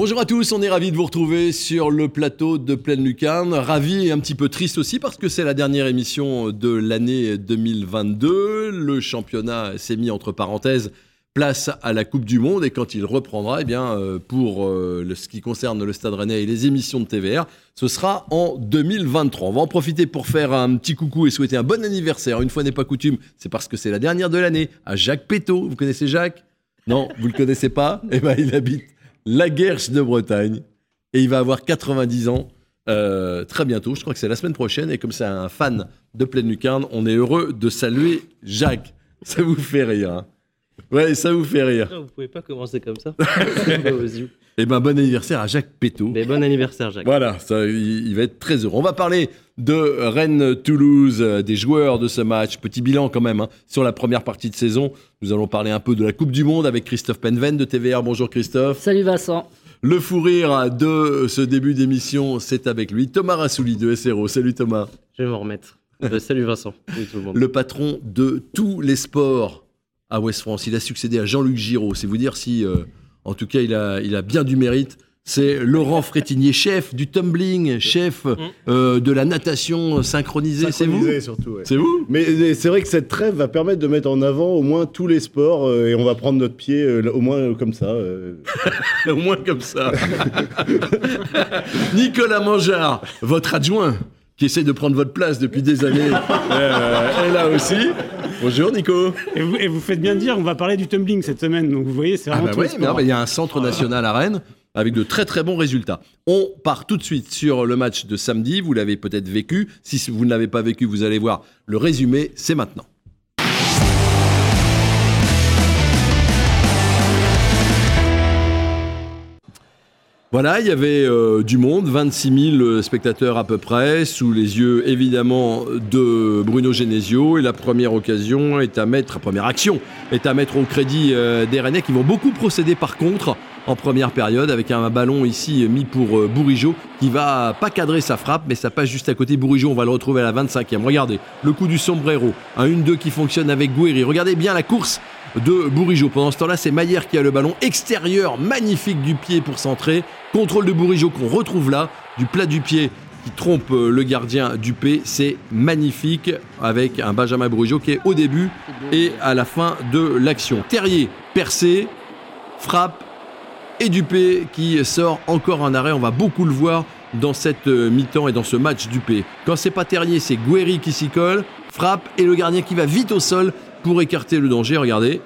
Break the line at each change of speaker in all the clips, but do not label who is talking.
Bonjour à tous, on est ravis de vous retrouver sur le plateau de Pleine Lucarne. Ravi et un petit peu triste aussi parce que c'est la dernière émission de l'année 2022. Le championnat s'est mis entre parenthèses place à la Coupe du Monde et quand il reprendra, eh bien, euh, pour euh, ce qui concerne le Stade Rennais et les émissions de TVR, ce sera en 2023. On va en profiter pour faire un petit coucou et souhaiter un bon anniversaire. Une fois n'est pas coutume, c'est parce que c'est la dernière de l'année à Jacques Péto. Vous connaissez Jacques? Non, vous le connaissez pas? Eh ben, il habite la Guerche de Bretagne et il va avoir 90 ans. euh, très bientôt, je crois que c'est la semaine prochaine, et comme c'est un fan de Pleine Lucarne, on est heureux de saluer Jacques. Ça vous fait rire. hein Ouais, ça vous fait rire.
Vous pouvez pas commencer comme ça.
Eh ben, bon anniversaire à Jacques Péto.
Bon anniversaire, Jacques.
Voilà, ça, il, il va être très heureux. On va parler de Rennes-Toulouse, euh, des joueurs de ce match. Petit bilan quand même hein, sur la première partie de saison. Nous allons parler un peu de la Coupe du Monde avec Christophe Penven de TVR. Bonjour Christophe.
Salut Vincent.
Le fou rire de ce début d'émission, c'est avec lui. Thomas Rassouli de SRO. Salut Thomas.
Je vais m'en remettre. Euh, salut Vincent. Salut tout le monde.
Le patron de tous les sports à West France. Il a succédé à Jean-Luc Giraud. C'est vous dire si, euh, en tout cas, il a, il a bien du mérite. C'est Laurent Frétinier, chef du tumbling, chef euh, de la natation synchronisée. C'est vous
surtout. ouais.
C'est vous
Mais c'est vrai que cette trêve va permettre de mettre en avant au moins tous les sports euh, et on va prendre notre pied euh, au moins comme ça. euh.
Au moins comme ça. Nicolas Mangeard, votre adjoint, qui essaie de prendre votre place depuis des années, euh, est là aussi. Bonjour Nico.
Et vous, et vous faites bien de dire, on va parler du tumbling cette semaine. Donc vous voyez, c'est
Ah
vraiment
bah
tous
oui, il y a un centre national à Rennes avec de très très bons résultats. On part tout de suite sur le match de samedi. Vous l'avez peut-être vécu. Si vous ne l'avez pas vécu, vous allez voir le résumé. C'est maintenant. Voilà, il y avait euh, du monde, 26 000 spectateurs à peu près, sous les yeux évidemment de Bruno Genesio. Et la première occasion est à mettre, première action est à mettre au crédit euh, des Rennais qui vont beaucoup procéder par contre en première période avec un ballon ici mis pour euh, qui va pas cadrer sa frappe mais ça passe juste à côté. Bourigeau, on va le retrouver à la 25e. Regardez, le coup du sombrero, un 1-2 qui fonctionne avec Gouiri. Regardez bien la course de Bourigeau. Pendant ce temps-là, c'est Maillère qui a le ballon extérieur, magnifique du pied pour centrer. Contrôle de Bourigeau qu'on retrouve là, du plat du pied qui trompe euh, le gardien Dupé. C'est magnifique avec un Benjamin Bourigeau qui est au début et à la fin de l'action. Terrier percé, frappe et Dupé qui sort encore un arrêt. On va beaucoup le voir dans cette euh, mi-temps et dans ce match Dupé. Quand c'est pas Terrier, c'est Guéry qui s'y colle, frappe et le gardien qui va vite au sol pour écarter le danger. Regardez,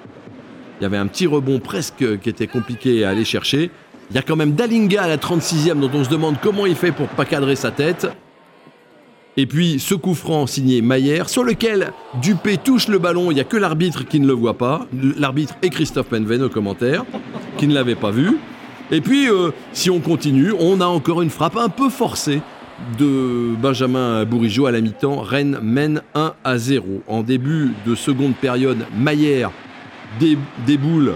il y avait un petit rebond presque qui était compliqué à aller chercher. Il y a quand même Dalinga à la 36e dont on se demande comment il fait pour pas cadrer sa tête. Et puis ce coup franc signé Maillère, sur lequel Dupé touche le ballon, il n'y a que l'arbitre qui ne le voit pas. L'arbitre et Christophe Penven au commentaire, qui ne l'avait pas vu. Et puis, euh, si on continue, on a encore une frappe un peu forcée de Benjamin Bourigeau à la mi-temps. Rennes mène 1 à 0. En début de seconde période, Maillère dé- déboule,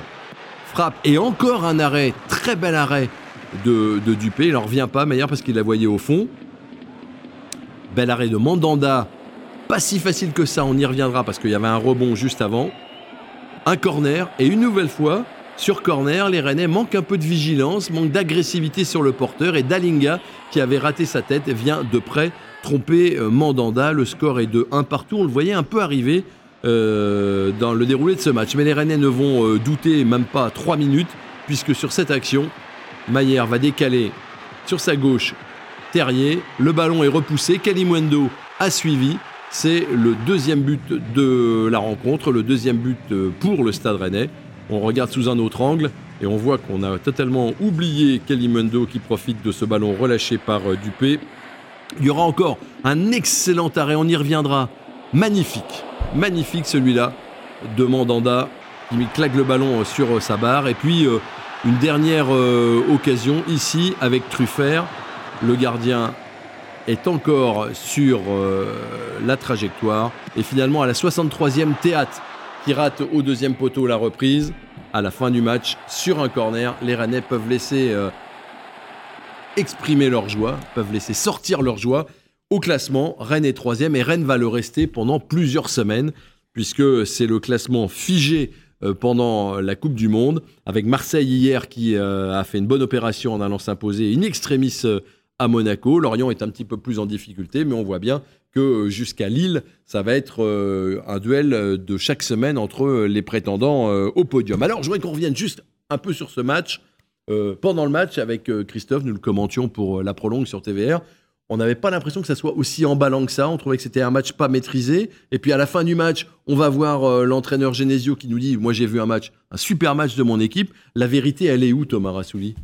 frappe et encore un arrêt, très bel arrêt de, de Dupé. Il n'en revient pas, Maillère, parce qu'il la voyait au fond. Bel arrêt de Mandanda. Pas si facile que ça, on y reviendra parce qu'il y avait un rebond juste avant. Un corner et une nouvelle fois, sur corner, les Rennais manquent un peu de vigilance, manquent d'agressivité sur le porteur et Dalinga, qui avait raté sa tête, vient de près tromper euh, Mandanda. Le score est de 1 partout. On le voyait un peu arriver euh, dans le déroulé de ce match. Mais les Rennais ne vont euh, douter même pas 3 minutes, puisque sur cette action, Maillère va décaler sur sa gauche Terrier. Le ballon est repoussé. Kalimwendo a suivi. C'est le deuxième but de la rencontre, le deuxième but pour le Stade Rennais. On regarde sous un autre angle et on voit qu'on a totalement oublié Kalimwendo qui profite de ce ballon relâché par euh, Dupé. Il y aura encore un excellent arrêt, on y reviendra. Magnifique, magnifique celui-là de Mandanda qui claque le ballon euh, sur euh, sa barre. Et puis une dernière occasion ici avec Truffert. Le gardien est encore sur la trajectoire. Et finalement, à la 63e, Théâtre qui au deuxième poteau la reprise. À la fin du match, sur un corner, les Rennais peuvent laisser euh, exprimer leur joie, peuvent laisser sortir leur joie. Au classement, Rennes est troisième et Rennes va le rester pendant plusieurs semaines, puisque c'est le classement figé euh, pendant la Coupe du Monde, avec Marseille hier qui a fait une bonne opération en allant s'imposer in extremis à Monaco. Lorient est un petit peu plus en difficulté, mais on voit bien que jusqu'à Lille, ça va être un duel de chaque semaine entre les prétendants au podium. Alors, je voudrais qu'on revienne juste un peu sur ce match. pendant le match, avec Christophe, nous le commentions pour la prolongue sur TVR on n'avait pas l'impression que ça soit aussi emballant que ça. On trouvait que c'était un match pas maîtrisé. Et puis à la fin du match, on va voir euh, l'entraîneur Genesio qui nous dit Moi j'ai vu un match, un super match de mon équipe. La vérité, elle est où, Thomas Rassouli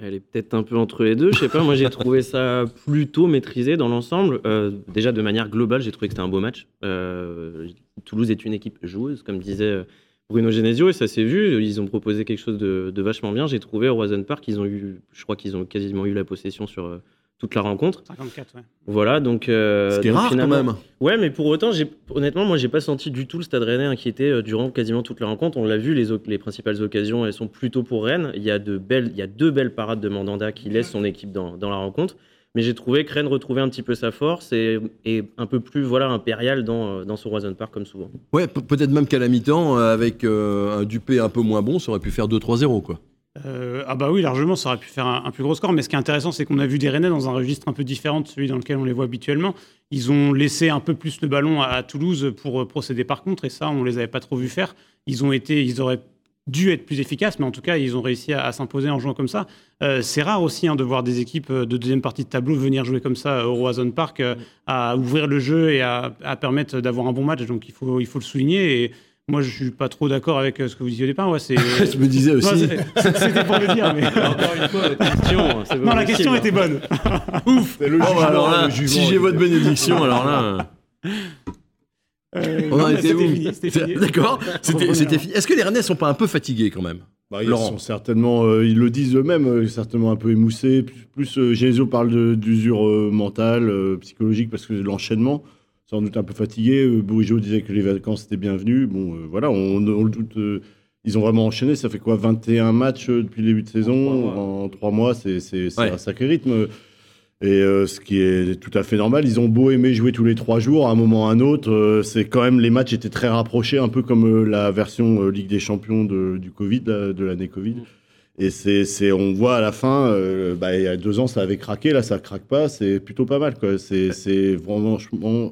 elle est peut-être un peu entre les deux. Je sais pas, moi j'ai trouvé ça plutôt maîtrisé dans l'ensemble. Euh, déjà de manière globale, j'ai trouvé que c'était un beau match. Euh, Toulouse est une équipe joueuse, comme disait Bruno Genesio, et ça s'est vu. Ils ont proposé quelque chose de, de vachement bien. J'ai trouvé au Roison Park, ils ont eu, je crois qu'ils ont quasiment eu la possession sur toute la rencontre.
54, ouais.
Voilà, donc. Euh,
C'était rare quand même.
Ouais, mais pour autant, honnêtement, moi, j'ai pas senti du tout le Stade Rennais inquiété euh, durant quasiment toute la rencontre. On l'a vu, les, les principales occasions, elles sont plutôt pour Rennes. Il y a, de belles, il y a deux belles parades de Mandanda qui laissent son équipe dans, dans la rencontre. Mais j'ai trouvé que Rennes retrouvait un petit peu sa force et, et un peu plus voilà, impérial dans, euh, dans son Roison Park comme souvent.
Ouais, peut-être même qu'à la mi-temps, avec un Dupé un peu moins bon, ça aurait pu faire 2-3-0, quoi.
Euh, ah bah oui, largement, ça aurait pu faire un, plus gros score. Mais ce qui est intéressant, c'est qu'on a vu des Rennais dans un registre un peu différent de celui dans lequel on les voit habituellement. Ils ont laissé un peu plus le ballon à, Toulouse pour euh, procéder par contre, et ça, on les avait pas trop vu faire. Ils ont été, ils auraient dû être plus efficaces, mais en tout cas, ils ont réussi à, s'imposer en jouant comme ça. Euh, c'est rare aussi hein, de voir des équipes de deuxième partie de tableau venir jouer comme ça au Roison Park, à ouvrir le jeu et à, à permettre d'avoir un bon match. Donc il faut, il faut le souligner. Et, moi, je suis pas trop d'accord avec euh, ce que vous disiez au départ. Ouais,
c'est... je me disais aussi.
c'était pour le dire, mais.
Encore une fois, la question.
non, la question était bonne.
Ouf. Le oh, bah, alors là, si j'ai votre bénédiction, alors là.
Euh, on en était où
D'accord, c'était, fini. Est-ce que les Rennais sont pas un peu fatigués quand même?
Bah, ils sont certainement, euh, ils le disent eux-mêmes, certainement un peu émoussés. Plus, plus Genesio parle de, d'usure mentale, psychologique, parce que l'enchaînement sans doute un peu fatigué. Euh, Bourigeau disait que les vacances étaient bienvenues. Bon, euh, voilà, on, le doute. Euh, ils ont vraiment enchaîné. Ça fait quoi 21 matchs depuis le début de saison? En trois mois, c'est un sacré rythme. Et ce qui est tout à fait normal. Ils ont beau aimer jouer tous les trois jours, à un moment ou à un autre. c'est quand même, les matchs étaient très rapprochés, un peu comme la version Ligue des Champions de, du Covid, de l'année Covid. Et c'est, on voit à la fin, euh, bah, il y a deux ans, ça avait craqué, là, ça craque pas, c'est plutôt pas mal, quoi. C'est, c'est vraiment,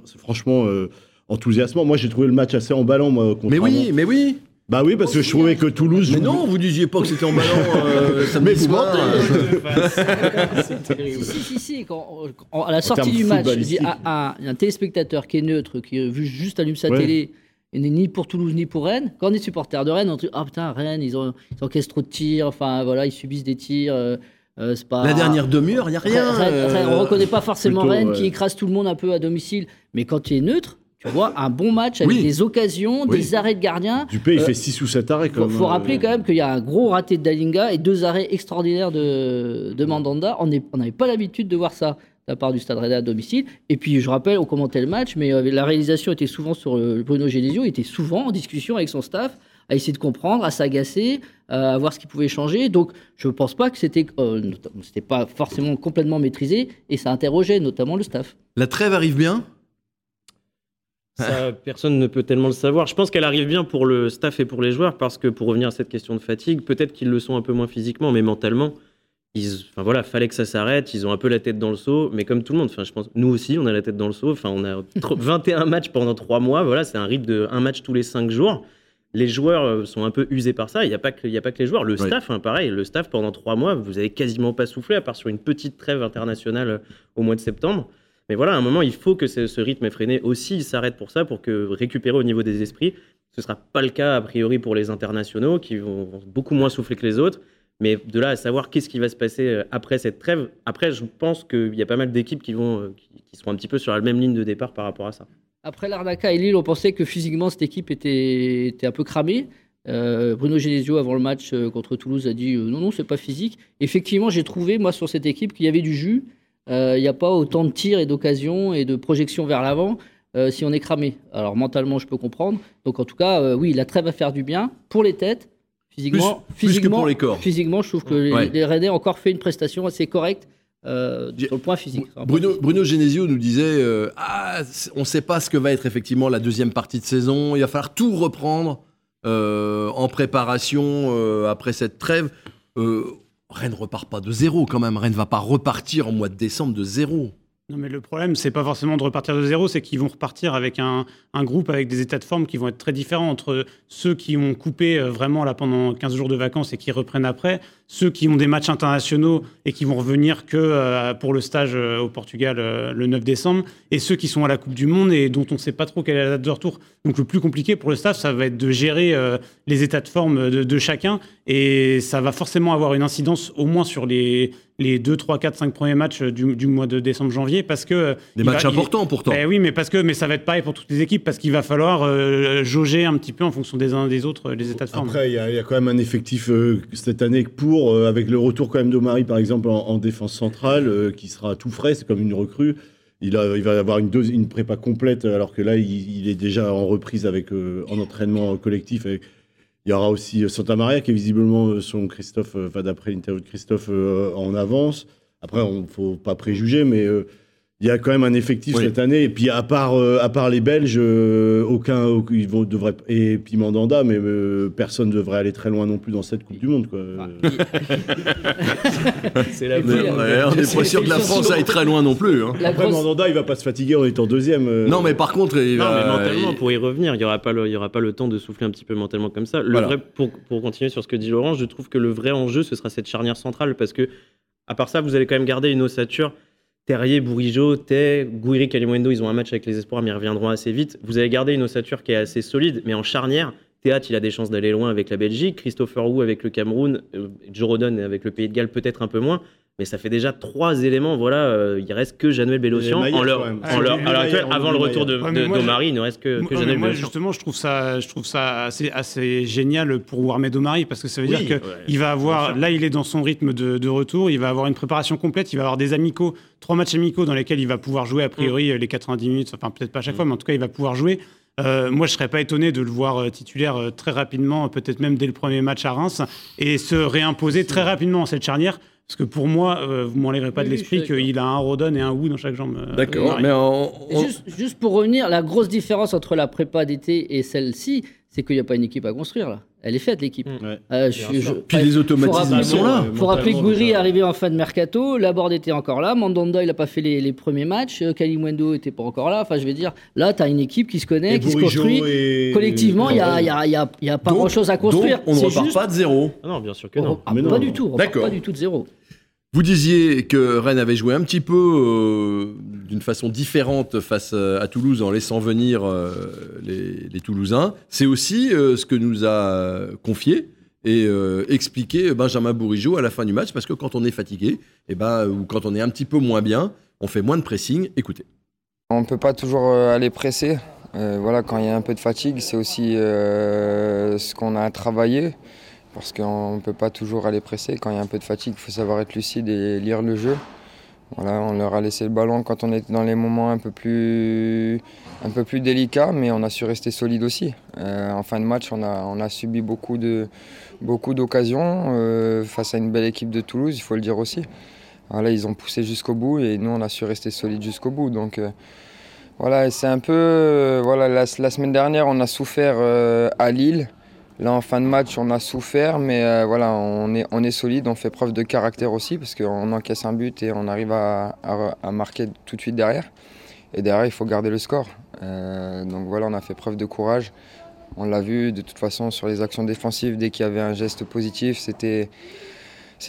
c'est franchement euh, enthousiasmant. Moi, j'ai trouvé le match assez emballant, moi.
Mais oui, mais oui.
Bah oui, parce que je trouvais que Toulouse.
Mais non, vous disiez pas que c'était emballant. Euh, mais vous mentez.
si, si, si, Quand, à la sortie du match, je dis à, un téléspectateur qui est neutre, qui vu juste allume sa télé il n'est ni pour Toulouse ni pour Rennes. Quand on est supporter de Rennes, on dit Ah putain, Rennes, ils, ont, ils encaissent trop de tirs, enfin voilà, ils subissent des tirs. Euh, euh, pas...
La dernière demi-heure, il n'y a rien.
on ne reconnaît pas forcément Rennes qui écrase tout le monde un peu à domicile. Mais quand tu es neutre, tu vois, un bon match avec des occasions, des arrêts de gardien.
Dupé, il euh, fait 6 ou 7 arrêts.
Il faut, rappeler quand même qu'il y a un gros raté de Dalinga et deux arrêts extraordinaires de, de Mandanda. On n'avait pas l'habitude de voir ça la part du Stade Rennais à domicile. Et puis, je rappelle, on commentait le match, mais euh, la réalisation était souvent sur euh, Bruno Genesio, il était souvent en discussion avec son staff, à essayer de comprendre, à s'agacer, à voir ce qui pouvait changer. Donc, je ne pense pas que c'était euh, c'était pas forcément complètement maîtrisé, et ça interrogeait notamment le staff.
La trêve arrive bien?
Ça, personne ne peut tellement le savoir. Je pense qu'elle arrive bien pour le staff et pour les joueurs, parce que pour revenir à cette question de fatigue, peut-être qu'ils le sont un peu moins physiquement, mais mentalement, enfin voilà, fallait que ça s'arrête. Ils ont un peu la tête dans le seau, mais comme tout le monde, enfin je pense, nous aussi, on a la tête dans le seau. Enfin, on a 21 matchs pendant 3 mois. Voilà, c'est un rythme de un match tous les 5 jours. Les joueurs euh, sont un peu usés par ça. Il n'y a pas que, il a pas que les joueurs. Le staff, hein, pareil. Le staff pendant 3 mois, vous avez quasiment pas soufflé à part sur une petite trêve internationale euh, au mois de septembre. Mais voilà, à un moment, il faut que ce, rythme effréné aussi s'arrête pour ça, pour que récupérer au niveau des esprits. Ce ne sera pas le cas a priori pour les internationaux qui vont beaucoup moins souffler que les autres. Mais de là à savoir qu'est-ce qui va se passer euh, après cette trêve, après, je pense qu'il y a pas mal d'équipes qui, vont, euh, qui, seront un petit peu sur la même ligne de départ par rapport à ça.
Après l'Arnaca et Lille, on pensait que physiquement, cette équipe était, était un peu cramée. Euh, Bruno Genesio, avant le match contre Toulouse, a dit non, non, c'est pas physique. Effectivement, j'ai trouvé, moi, sur cette équipe, qu'il y avait du jus. Il n'y a pas autant de tirs et d'occasions et de projections vers l'avant si on est cramé. Alors, mentalement, je peux comprendre. Donc, en tout cas, oui, la trêve va faire du bien pour les têtes Physiquement, physiquement,
pour les corps.
Physiquement, je trouve que les, Rennais ont encore fait une prestation assez correcte. Euh, sur le point physique.
Bruno, Bruno Genesio nous disait euh, ah, on ne sait pas ce que va être effectivement la deuxième partie de saison, il va falloir tout reprendre euh, en préparation après cette trêve. Rennes repart pas de zéro quand même. Rennes va pas repartir en mois de décembre de zéro.
Non, mais le problème, c'est pas forcément de repartir de zéro, c'est qu'ils vont repartir avec un, un groupe avec des états de forme qui vont être très différents entre ceux qui ont coupé euh, vraiment là pendant 15 jours de vacances et qui reprennent après, ceux qui ont des matchs internationaux et qui vont revenir que euh, pour le stage euh, au Portugal le 9 décembre, et ceux qui sont à la Coupe du Monde et dont on ne sait pas trop quelle est la date de retour. Donc le plus compliqué pour le staff, ça va être de gérer les états de forme de chacun, et ça va forcément avoir une incidence au moins sur les, les 2, 3, 4, 5 premiers matchs du, du mois de décembre-janvier, parce que... euh,
Des matchs
va- il-
importants pourtant.
eh oui, mais parce que mais ça va être pareil pour toutes les équipes parce qu'il va falloir euh, jauger un petit peu en fonction des uns et des autres euh, les états de forme.
Après, il y, a- il y a quand même un effectif euh, cette année pour, euh, avec le retour quand même d'Omari, par exemple, en, en défense centrale, euh, qui sera tout frais, c'est comme une recrue. Il, a, il va avoir une, dose- une prépa complète, alors que là, il, il est déjà en reprise avec, euh, en entraînement collectif. avec- il y aura aussi euh, Santa Maria, qui est visiblement euh, son Christophe, euh, enfin, d'après l'interview de Christophe, en avance. Après, on ne faut pas préjuger, mais il y a quand même un effectif
Oui.
cette année. Et puis, à part, euh, à part les Belges, euh, aucun, aucun- ils vont, devraient, et puis Mandanda, mais euh, personne ne devrait aller très loin non plus dans cette Coupe du Monde. Quoi.
Ah.
C'est la
Mais,
euh,
ouais, on n'est pas sûr que la France aille très loin non plus. hein.
La
Après,
grosse-
Mandanda, il va pas se fatiguer en étant deuxième. euh.
Non, mais par contre, il
Non,
va-
mais mentalement,
il-
pour y revenir, il n'y aura, pas le- il y aura pas le temps de souffler un petit peu mentalement comme ça. Le
Voilà.
vrai, pour, pour continuer sur ce que dit Laurent, je trouve que le vrai enjeu, ce sera cette charnière centrale, parce que, à part ça, vous allez quand même garder une ossature. Terrier, Bourigeau, Tay, Gouiri, Kalimundo, ils ont un match avec les espoirs, mais ils reviendront assez vite. Vous allez garder une ossature qui est assez solide, mais en charnière, Théâtre, il a des chances d'aller loin avec la Belgique. Christopher Wu avec le Cameroun. euh, Joe Rodon avec le Pays de Galles, peut-être un peu moins. Mais ça fait déjà trois éléments. Voilà, euh, il reste que Januel.
Maillard,
En leur, en leur-
Ah,
avant le retour de, de,
moi,
d'Omari, il ne reste que, que
Moi,
Januel
moi,
Bélocian.
justement, je trouve ça, je trouve ça assez, assez génial pour Warmed Omari parce que ça veut
Oui,
dire que
ouais,
il va avoir, là, il est dans son rythme de, de retour, il va avoir une préparation complète, il va avoir des amicaux, trois matchs amicaux dans lesquels il va pouvoir jouer a priori
Mm.
les 90 minutes, enfin peut-être pas à chaque fois, mais en tout cas, il va pouvoir jouer. Euh, moi, je serais pas étonné de le voir euh, titulaire euh, très rapidement, peut-être même dès le premier match à Reims, et se réimposer très rapidement en cette charnière. Parce que pour moi, euh, vous m'enlèverez pas de
Oui,
l'esprit qu'il a un Rodon et un Wu dans chaque jambe. euh,
D'accord, mais on-
Juste, juste pour revenir, la grosse différence entre la prépa d'été et celle-ci, c'est qu'il n'y a pas une équipe à construire là. Elle est faite l'équipe.
Mm.
Ouais.
Euh,
sûr.
Puis les automatismes sont là.
faut rappeler que Gouiri est arrivé en fin de mercato, Laborde était encore là, Mandanda il n'a pas fait les, les premiers matchs, euh, Kalimwendo était pas encore là. Enfin, je veux dire, là, tu as une équipe qui se connaît,
Et
qui se construit.
et-
Collectivement, il n'y a, il y a- il y a- il y a pas
Donc-
grand-chose à construire.
donc, on ne repart
juste-
pas de zéro.
Ah non, bien sûr que
on
non.
Mais non,
pas
non.
du tout, on repart
D'accord.
pas du tout de zéro.
Vous disiez que Rennes avait joué un petit peu euh, d'une façon différente face euh, à Toulouse en laissant venir euh, les, Toulousains. C'est aussi ce que nous a confié et expliqué Benjamin Bourigeau à la fin du match, parce que quand on est fatigué, et ben, ou quand on est un petit peu moins bien, on fait moins de pressing. Écoutez.
On ne peut pas toujours aller presser. Voilà, quand il y a un peu de fatigue, c'est aussi ce qu'on a à travailler. Parce qu'on ne peut pas toujours aller presser. Quand il y a un peu de fatigue, il faut savoir être lucide et lire le jeu. Voilà, on leur a laissé le ballon quand on était dans les moments un peu plus, un peu plus délicats, mais on a su rester solide aussi. Euh, en fin de match, on a, on a subi beaucoup de beaucoup d'occasions euh, face à une belle équipe de Toulouse, il faut le dire aussi. Voilà, ils ont poussé jusqu'au bout et nous, on a su rester solide jusqu'au bout. Donc euh, voilà, c'est un peu. voilà, la, semaine dernière, on a souffert à Lille. Là, en fin de match, on a souffert, mais euh, voilà, on est, solide, on fait preuve de caractère aussi, parce qu'on encaisse un but et on arrive à, marquer tout de suite derrière. Et derrière, il faut garder le score. Euh, donc voilà, on a fait preuve de courage. On l'a vu, de toute façon, sur les actions défensives, dès qu'il y avait un geste positif, c'était.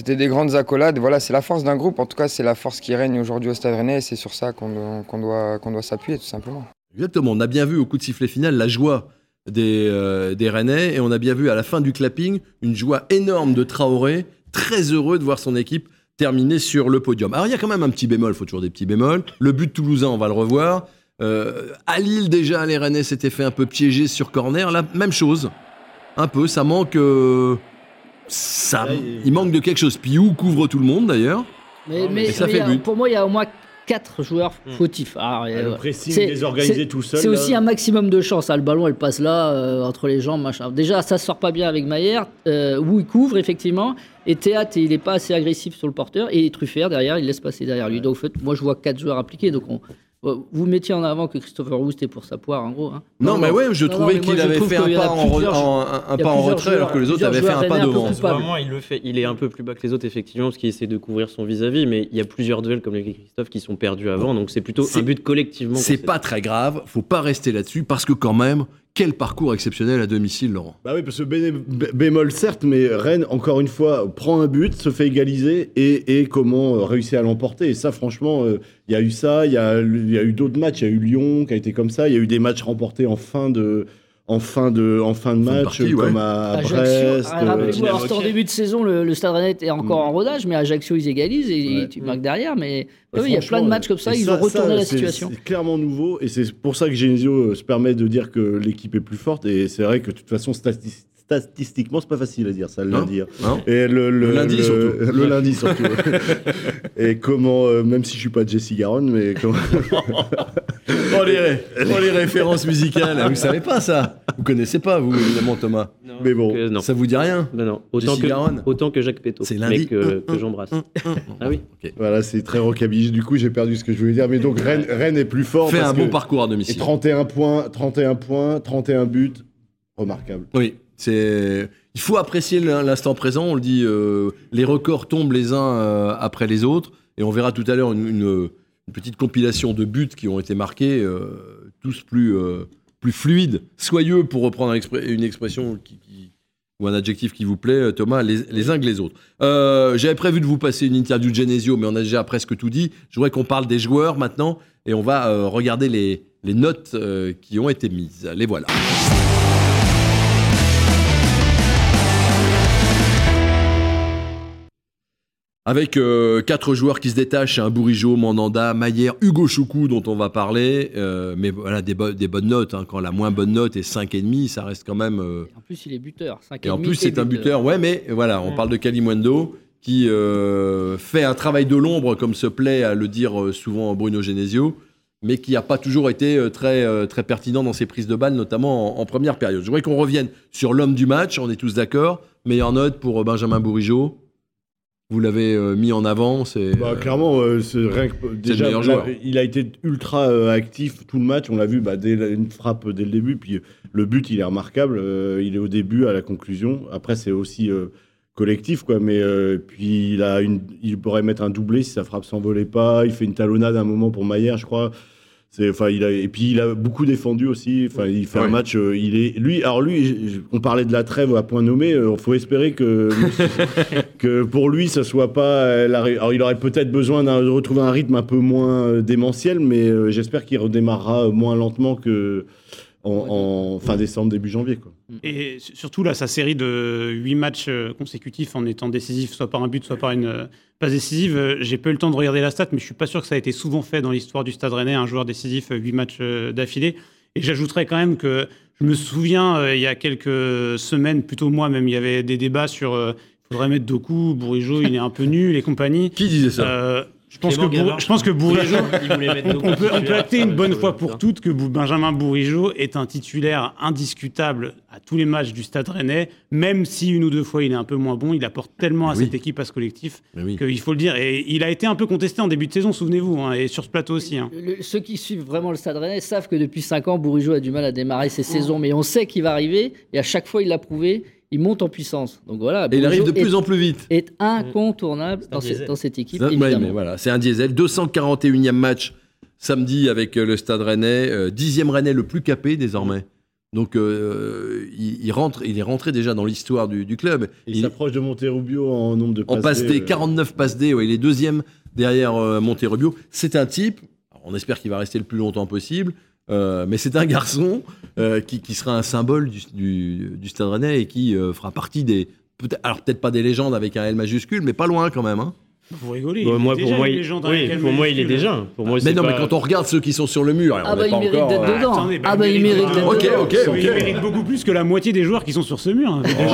Des grandes accolades. Voilà, c'est la force d'un groupe. En tout cas, c'est la force qui règne aujourd'hui au Stade Rennais. Et c'est sur ça qu'on doit s'appuyer, tout simplement.
Exactement, on a bien vu au coup de sifflet final la joie des, euh, des Rennais et on a bien vu à la fin du clapping une joie énorme de Traoré, très heureux de voir son équipe terminer sur le podium. Alors il y a quand même un petit bémol, il faut toujours des petits bémols. Le but toulousain, on va le revoir. Euh, à Lille déjà, les Rennais s'étaient fait un peu piéger sur corner, la même chose. Un peu, ça manque... euh, ça,
Là, il-
manque de quelque chose. Piou couvre tout le monde d'ailleurs.
Mais,
Non, mais
mais-
ça
mais
fait
a-
but.
pour moi, il y a au moins 4 joueurs
Mm.
fautifs. Alors,
Ah,
euh,
Le pressing désorganisé tout seul.
C'est aussi un maximum de chance. hein. Le ballon, elle passe là, euh, entre les jambes, machin. Déjà, ça sort pas bien avec Maillère, euh, où il couvre, effectivement. Et Théâtre, il n'est pas assez agressif sur le porteur. Et Truffert, derrière, il laisse passer derrière lui. Donc, en fait, moi, je vois quatre joueurs appliqués. Donc, on- Euh, Vous mettiez en avant que Christopher Wu c'était pour sa poire, en gros. hein.
Non, mais ouais, je
Non,
trouvais qu'il avait fait un pas, en, re-
plusieurs-
en- un- pas en retrait, alors que les autres avaient fait un pas devant.
Vraiment, il le fait. Il est un peu plus bas que les autres, effectivement, parce qu'il essaie de couvrir son vis-à-vis, mais il y a plusieurs duels, comme l'a dit Christophe, qui sont perdus avant, donc c'est plutôt un but collectivement.
C'est pas très grave, faut pas rester là-dessus, parce que quand même, quel parcours exceptionnel à domicile, Laurent.
Bah oui, parce que bé- bé- bémol certes, mais Rennes, encore une fois, prend un but, se fait égaliser et, comment euh, réussir à l'emporter. Et ça, franchement, euh, il y a eu ça, il y a eu d'autres matchs, il y a eu Lyon qui a été comme ça, il y a eu des matchs remportés en fin de, en fin de, en fin de match,
partie,
comme
ouais.
à,
Ajaccio,
Brest. euh,
rappelez-vous, alors, c'était en début de saison, le, le Stade Rennais est encore
Mm.
en rodage, mais Ajaccio, ils égalisent et
Ouais.
tu marques derrière. Mais oui, il y a plein de matchs comme ça, ils ont retourné la situation.
C'est clairement nouveau et c'est pour ça que Genesio euh, se permet de dire que l'équipe est plus forte. Et c'est vrai que de toute façon, stati- statistiquement, c'est pas facile à dire ça, le
Non.
lundi. hein.
Hein
Et le,
Le lundi,
le-
surtout.
Le lundi surtout. et comment, euh, même si je suis pas Jesse Garonne, mais comment.
Oh les, ré- oh, les références musicales, vous savez pas ça? Vous connaissez pas, vous, évidemment, Thomas.
Non,
Mais bon,
que- Euh, non.
Ça vous dit rien?
Non, non. Autant,
Jesse
que,
Garonne?
autant que Jacques Péto,
C'est lundi.
mais que, que j'embrasse. Ah oui.
voilà, c'est très rockabilly. Du coup, j'ai perdu ce que je voulais dire. Mais donc, Rennes, Rennes est plus fort.
Fait
parce
un bon parcours à
Et
domicile.
31 points, 31 points, 31 buts. Remarquable.
Oui, Il faut apprécier l'in- l'instant présent. On le dit, euh, les records tombent les uns euh, après les autres, et on verra tout à l'heure une, petite compilation de buts qui ont été marqués, euh, tous plus plus fluides, soyeux pour reprendre une expression ou un adjectif qui vous plaît, Thomas, les, uns que les autres. J'avais prévu de vous passer une interview de Genesio, mais on a déjà presque tout dit. Je voudrais qu'on parle des joueurs maintenant, et on va regarder les, notes qui ont été mises. Les voilà. Avec euh, quatre joueurs qui se détachent, un Bourigeau, Mandanda, Maillère, Hugo Choukou dont on va parler, euh, mais voilà des, bo- des bonnes notes. hein. Quand la moins bonne note est 5,5, ça reste quand même. euh,
En plus, il est buteur.
et en plus, c'est un buteur. Ouais, mais voilà, on parle de Kalimundo qui euh, fait un travail de l'ombre, comme se plaît à le dire souvent Bruno Genesio, mais qui n'a pas toujours été très, très pertinent dans ses prises de balles, notamment en, en première période. Je voudrais qu'on revienne sur l'homme du match, on est tous d'accord. Meilleure note pour Benjamin Bourigeau. Vous l'avez euh, mis en avant, c'est.
Bah,
euh,
clairement, euh, c'est rien que- déjà,
meilleur
là,
joueur.
il a été ultra euh, actif tout le match. On l'a vu bah, dès la- une frappe dès le début. Puis le but, il est remarquable. Il est au début, à la conclusion. Après, c'est aussi collectif, quoi. Mais puis il a une, il pourrait mettre un doublé si sa frappe s'envolait pas. Il fait une talonnade à un moment pour Maillère, je crois. C'est, enfin, il a, et puis il a beaucoup défendu aussi. Enfin, il fait
Ouais.
un match. euh, il est, lui, alors lui, on parlait de la trêve à point nommé. Il faut espérer que que pour lui, ça soit pas. la Alors, il aurait peut-être besoin de retrouver un rythme un peu moins euh, démentiel, mais euh, j'espère qu'il redémarrera euh, moins lentement que en, en fin décembre, début janvier. Quoi.
Et su- surtout, là, sa série de 8 matchs consécutifs en étant décisif, soit par un but, soit par une passe décisive, j'ai pas eu le temps de regarder la stat, mais je suis pas sûr que ça a été souvent fait dans l'histoire du Stade Rennais, un joueur décisif, 8 matchs d'affilée. Et j'ajouterais quand même que je me souviens, euh, il y a quelques semaines, plutôt moi même, il y avait des débats sur euh, faudrait mettre Doku, Bourigeau, il est un peu nul et compagnie.
Qui disait ça
Euh, je, pense que Bour- je pense que Bourigeau, on peut, on peut acter une bonne fois pour
tout.
toutes que Benjamin Bourigeau est un titulaire indiscutable à tous les matchs du Stade Rennais, même si une ou deux fois il est un peu moins bon, il apporte tellement à
Oui.
cette équipe, à ce collectif,
oui.
qu'il faut le dire. Et il a été un peu contesté en début de saison, souvenez-vous, hein, et sur ce plateau aussi. hein.
Le- ceux qui suivent vraiment le Stade Rennais savent que depuis 5 ans, Bourigeau a du mal à démarrer ses saisons, mais on sait qu'il va arriver, et à chaque fois, il l'a prouvé, il monte en puissance. Donc voilà,
Et il arrive de plus en plus vite.
est, est incontournable dans, ce-
diesel.
dans cette équipe,
Ça, ouais,
évidemment.
mais voilà, c'est un diesel. 241e match samedi avec euh, le Stade Rennais, euh, dixième Rennais le plus capé désormais. Donc euh, il, il rentre, il est rentré déjà dans l'histoire du, du club.
Il,
Il-
s'approche de Monterrubio en nombre de
en passe
D,
D,
euh,
49 passes D, ouais, il est deuxième derrière euh, Monterrubio. C'est un type, on espère qu'il va rester le plus longtemps possible, euh, mais c'est un garçon euh, qui, qui sera un symbole du, du- du Stade Rennais et qui euh, fera partie des. peut alors peut-être pas des légendes avec un L majuscule, mais pas loin quand même. hein.
Vous rigolez.
Bon,
il est
moi,
déjà
pour moi,
une
il,
légende
oui, pour moi, il est déjà. Pour moi,
Mais non, mais quand on regarde ceux qui sont sur le mur,
Ah
on
bah,
n'est
il
pas
mérite
encore,
d'être
euh,
dedans.
Attendez, bah,
ah bah, il mérite d'être
Ok,
dedans.
ok,
Il mérite beaucoup plus que la moitié des joueurs qui sont sur ce mur. hein.
Là,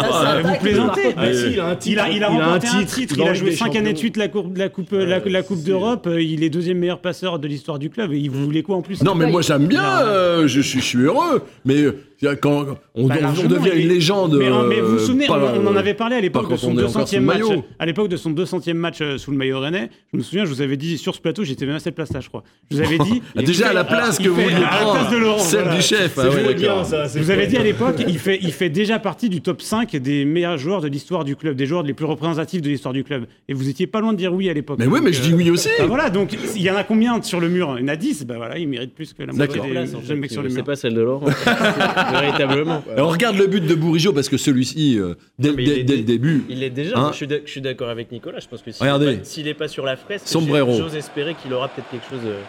là, ça
Vous plaisantez Bah si,
il a un titre.
Il a, il a
Il a un
remporté un
titre
il a joué
Ligue des
5 années de suite la Coupe, la coupe, la, la coupe
si.
d'Europe, euh, il est deuxième meilleur passeur de l'histoire du club, et il vous voulez quoi en plus?
Non, mais moi j'aime bien, euh, je, suis- je suis heureux. Mais euh, Quand on,
Bah,
on devient une légende.
Mais, mais vous vous
euh,
souvenez,
pas-
on, on en avait parlé à l'époque de son
on est encore sous
200e
le
match. À l'époque de son 200e match euh, sous le maillot rennais, je me souviens, je vous avais dit sur ce plateau, j'étais même à cette place-là, je crois. Je vous avais dit.
Ah, déjà à la place que vous vouliez
à la
prendre,
place de Laurent,
celle
voilà.
du chef. ah
c'est
vous
fait.
dit à l'époque, il fait, il fait déjà partie du top 5 des meilleurs joueurs de l'histoire du club, des joueurs les plus représentatifs de l'histoire du club. Et vous étiez pas loin de dire oui à l'époque.
Mais oui, mais je dis
euh,
oui aussi.
bah voilà, donc il y en a combien sur le mur? Il y en a 10, bah voilà, il mérite plus que la moitié des mecs sur le
c'est pas celle de Laurent. Véritablement.
On regarde le but de Bourigeau parce que celui-ci, euh, dès, le début,
Il est déjà.
Hein
je suis d'accord avec Nicolas. Je pense que s'il
Regardez.
est pas- s'il n'est pas sur la j'ai- j'ose espérer qu'il aura peut-être quelque chose euh,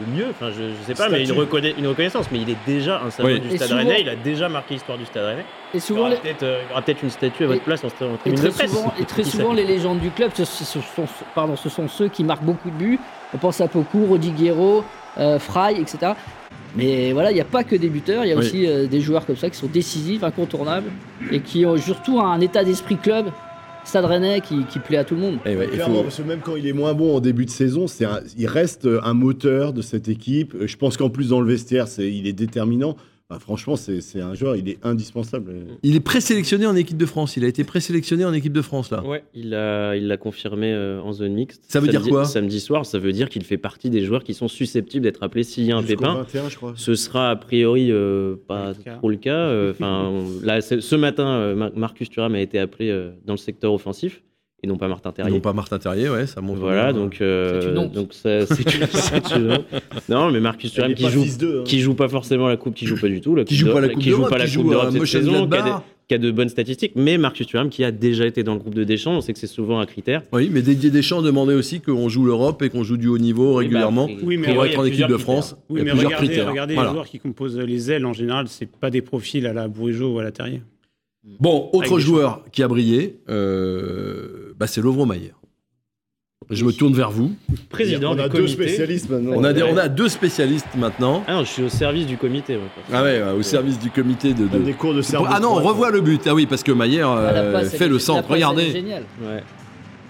de mieux. Enfin, je, je sais pas, mais une, reconnaissance. Mais il est déjà un salon
Oui.
du Stade
souvent-
Rennais. Il a déjà marqué l'histoire du Stade Rennais.
Et
Il y
souvent,
aura
les-
peut-être euh, il y aura peut-être une statue à votre
Et-
place en, en
Et
tribune
très
de presse.
souvent, et très souvent les légendes du club, ce, sont, pardon, ce sont ceux qui marquent beaucoup de buts. On pense à Poku, Rodiguero, euh, Fry, etc. Mais voilà, il n'y a pas que des buteurs, il y a
Oui.
aussi euh, des joueurs comme ça qui sont décisifs, incontournables, et qui ont surtout un état d'esprit club, Stade Rennais, qui, qui plaît à tout le monde.
eh ouais, il
Clairement,
faut-
parce que même quand il est moins bon en début de saison, un- il reste un moteur de cette équipe. Je pense qu'en plus dans le vestiaire, il est déterminant. Enfin, franchement, c'est, un joueur, il est indispensable.
il est présélectionné en équipe de France. Il a été présélectionné en équipe de France là.
Ouais, il l'a il confirmé euh, en zone mixte.
Ça veut dire
Samedi-
quoi?
Samedi soir, ça veut dire qu'il fait partie des joueurs qui sont susceptibles d'être appelés s'il y a un pépin.
21, je crois.
Ce sera a priori euh, pas
le
trop le cas. Euh, Enfin, là, ce matin, euh, Mar- Marcus Thuram a été appelé euh, dans le secteur offensif et non pas Martin
Ils
Terrier.
n'ont pas Martin Terrier, ouais, ça montre.
Voilà,
bien.
donc euh,
C'est une honte.
donc ça- c'est une, c'est une honte. Non, mais Marcus Thuram qui joue,
hein.
qui joue pas forcément la coupe, qui joue pas du tout, la
Qui joue pas la Coupe
qui joue pas la Coupe d'Europe cette saison, qui a,
Mönchengladbach.
des, qui a de bonnes statistiques, mais Marcus Thuram qui a déjà été dans le groupe de Deschamps, on sait que c'est souvent un critère.
Oui, mais Didier Deschamps demandait aussi qu'on joue l'Europe et qu'on joue du haut niveau régulièrement.
Oui, bah,
Oui, mais
pour
ouais,
être en équipe
plusieurs
de
critères.
France,
Oui,
il y a
mais
plusieurs
regardez,
critères.
regardez
Voilà.
les joueurs qui composent les ailes, en général, c'est pas des profils à la Bourigeau ou à la Terrier.
Bon, autre joueur qui a brillé, euh, bah, c'est Lovro Mayer. Je me tourne vers vous.
Président
on a
du
deux
comité.
spécialistes maintenant.
On a, des-
Ouais.
on a deux spécialistes maintenant.
Ah non, je suis au service du comité. moi.
Ah ouais, ouais, au service du comité de.
Des cours de cerveau.
Ah non, on revoit le but. Ah oui, parce que Mayer euh,
Ah,
fait le centre. Regardez.
géniale.
Ouais.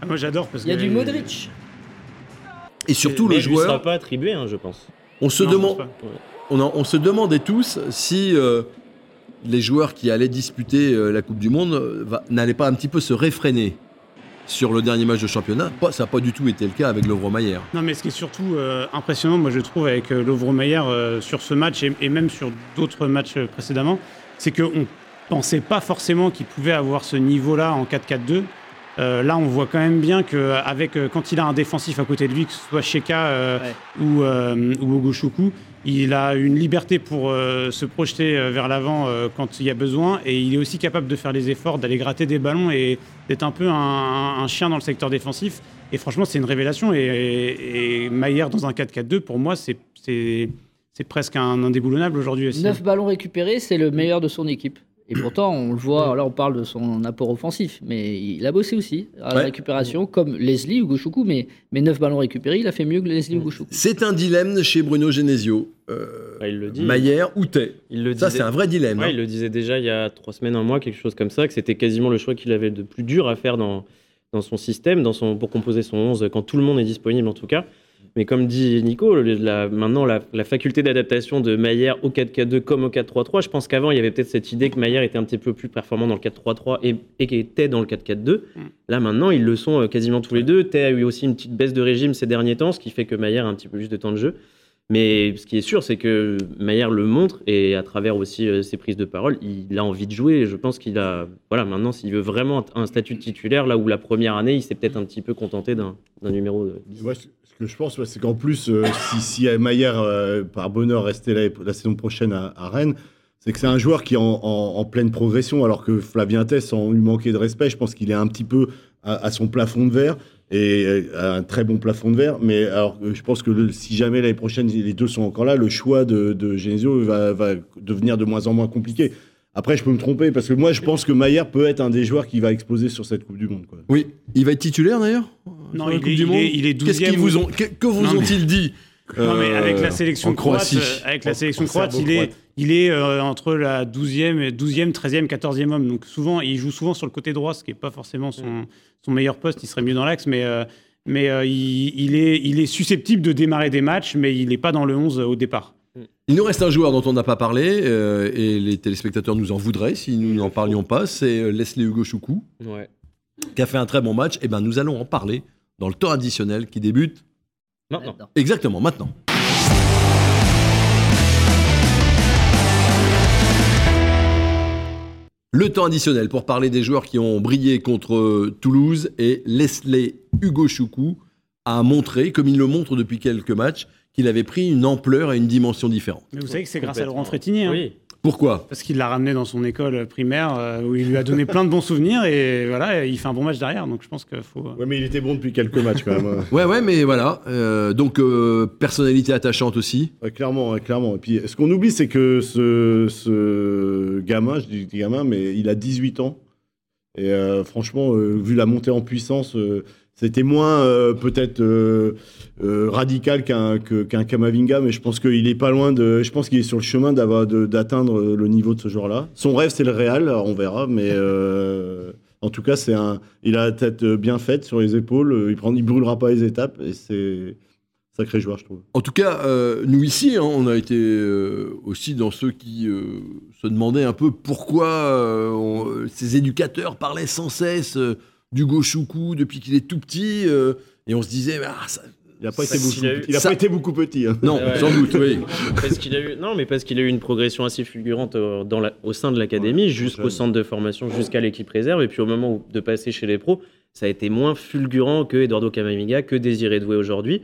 Ah, moi j'adore parce
Il y a
que
du Modric.
Et surtout
Mais
le
il lui sera
joueur.
pas attribué, hein, je pense.
On se demande. on, en- on se demandait tous si euh, les joueurs qui allaient disputer euh, la Coupe du Monde euh, n'allaient pas un petit peu se réfréner sur le dernier match de championnat. Pas- ça n'a pas du tout été le cas avec Lovro Mayer.
Non, mais ce qui est surtout euh, impressionnant, moi je trouve, avec euh, Lovro Mayer euh, sur ce match et, et même sur d'autres matchs euh, précédemment, c'est qu'on pensait pas forcément qu'il pouvait avoir ce niveau-là en 4-4-2. Euh, là, on voit quand même bien que avec euh, quand il a un défensif à côté de lui, que ce soit Sheka euh,
Ouais.
ou, euh, ou Ogoshuku, il a une liberté pour euh, se projeter euh, vers l'avant euh, quand il y a besoin et il est aussi capable de faire les efforts, d'aller gratter des ballons et d'être un peu un, chien dans le secteur défensif. Et franchement, c'est une révélation. Et, et, Maillard dans un 4-4-2, pour moi, c'est presque un indéboulonnable aujourd'hui aussi.
9 ballons récupérés, c'est le meilleur de son équipe. Et pourtant, on le voit, là on parle de son apport offensif, mais il a bossé aussi à la
Ouais.
récupération, comme Leslie ou Gouchoukou, mais, mais 9 ballons récupérés, il a fait mieux que Leslie ou Gouchoukou.
C'est un dilemme chez Bruno Genesio. Euh,
il le dit.
Mayer ou Tay.
Il le
Ça, c'est un vrai dilemme.
Ouais,
hein.
il le disait déjà il y a trois semaines, un mois, quelque chose comme ça, que c'était quasiment le choix qu'il avait de plus dur à faire dans, dans son système, dans son, pour composer son 11, quand tout le monde est disponible en tout cas. Mais comme dit Nico, la- maintenant la, la faculté d'adaptation de Maillère au 4-4-2 comme au 4-3-3, je pense qu'avant il y avait peut-être cette idée que Maillère était un petit peu plus performant dans le 4-3-3 et, et qu'il était dans le 4-4-2. Là maintenant ils le sont euh, quasiment tous les deux. Tay a eu aussi une petite baisse de régime ces derniers temps, ce qui fait que Maillère a un petit peu plus de temps de jeu. Mais ce qui est sûr, c'est que Maillard le montre et à travers aussi euh, ses prises de parole, il a envie de jouer. Et je pense qu'il a, voilà, maintenant, s'il veut vraiment un statut de titulaire, là où la première année, il s'est peut-être un petit peu contenté d'un numéro 10.
Moi, ce ce que je pense, c'est qu'en plus, euh, si, si Maillard, euh, par bonheur, restait la, saison prochaine à, Rennes, c'est que c'est un joueur qui est en, pleine progression, alors que Flavien Tess, sans lui manquer de respect, je pense qu'il est un petit peu à, son plafond de verre, et euh, à un très bon plafond de verre. Mais alors, je pense que si jamais l'année prochaine, les deux sont encore là, le choix de, Genesio va devenir de moins en moins compliqué. Après, je peux me tromper, parce que moi, je pense que Maillard peut être un des joueurs qui va exploser sur cette Coupe du Monde. Quoi.
Oui, il va être titulaire d'ailleurs?
Non, il
Coupe
est-
du
il
Monde
est- il est
Qu'est-ce qu'ils
12e
vous
ou-
ont, que, que vous
Non, mais-
ont-ils dit?
Non, mais avec
euh,
la sélection
en
croate, euh, avec la sélection
en
croate, il est, il est euh, entre la 12e, et 12e, 13e, 14e homme. Donc souvent, il joue souvent sur le côté droit, ce qui n'est pas forcément son, son meilleur poste. Il serait mieux dans l'axe, mais, euh, mais euh, il, il est, il est susceptible de démarrer des matchs, mais il n'est pas dans le 11 au départ.
Il nous reste un joueur dont on n'a pas parlé, euh, et les téléspectateurs nous en voudraient si nous n'en parlions pas, c'est euh, Leslie Hugo Choukou,
Ouais.
qui a fait un très bon match. Et ben nous allons en parler dans le temps additionnel qui débute
Maintenant.
Maintenant.
exactement maintenant. Le temps additionnel pour parler des joueurs qui ont brillé contre Toulouse et Leslie Hugo Choukou a montré, comme il le montre depuis quelques matchs, qu'il avait pris une ampleur et une dimension différente.
Mais vous savez que c'est grâce à. Laurent Frétinier. hein.
Oui.
Pourquoi?
Parce qu'il l'a ramené dans son école primaire euh, où il lui a donné plein de bons souvenirs et voilà, il fait un bon match derrière. Donc je pense qu'il faut.
Ouais, mais il était bon depuis quelques matchs quand même. hein.
Ouais, ouais, mais voilà. Euh, donc, euh, personnalité attachante aussi.
Ouais, clairement, ouais, clairement. Et puis, ce qu'on oublie, c'est que ce, ce gamin, je dis gamin, mais il a 18 ans. Et euh, franchement, euh, vu la montée en puissance, euh, c'était moins euh, peut-être euh, euh, radical qu'un que- qu'un Kamavinga, mais je pense qu'il est pas loin de. Je pense qu'il est sur le chemin d'atteindre le niveau de ce joueur-là. Son rêve, c'est le Real, on verra, mais en tout cas, c'est un. Il a la tête bien faite sur les épaules. Il prend, il brûlera pas les étapes, et c'est sacré joueur, je trouve.
En tout cas, nous ici, hein, on a été aussi dans ceux qui se demandaient un peu pourquoi ces éducateurs parlaient sans cesse d'Hugo Choukou depuis qu'il est tout petit. euh, et on se disait, ah, ça-
Il n'a pas, été beaucoup,
a eu-
il a
ça-
pas été beaucoup petit. hein.
non,
Ouais.
sans doute, oui.
parce qu'il a eu non mais parce qu'il a eu une progression assez fulgurante euh, dans la- au sein de l'académie jusqu'au centre de formation jusqu'à l'équipe réserve et puis au moment où- de passer chez les pros ça a été moins fulgurant que Eduardo Camavinga que Désiré Doué aujourd'hui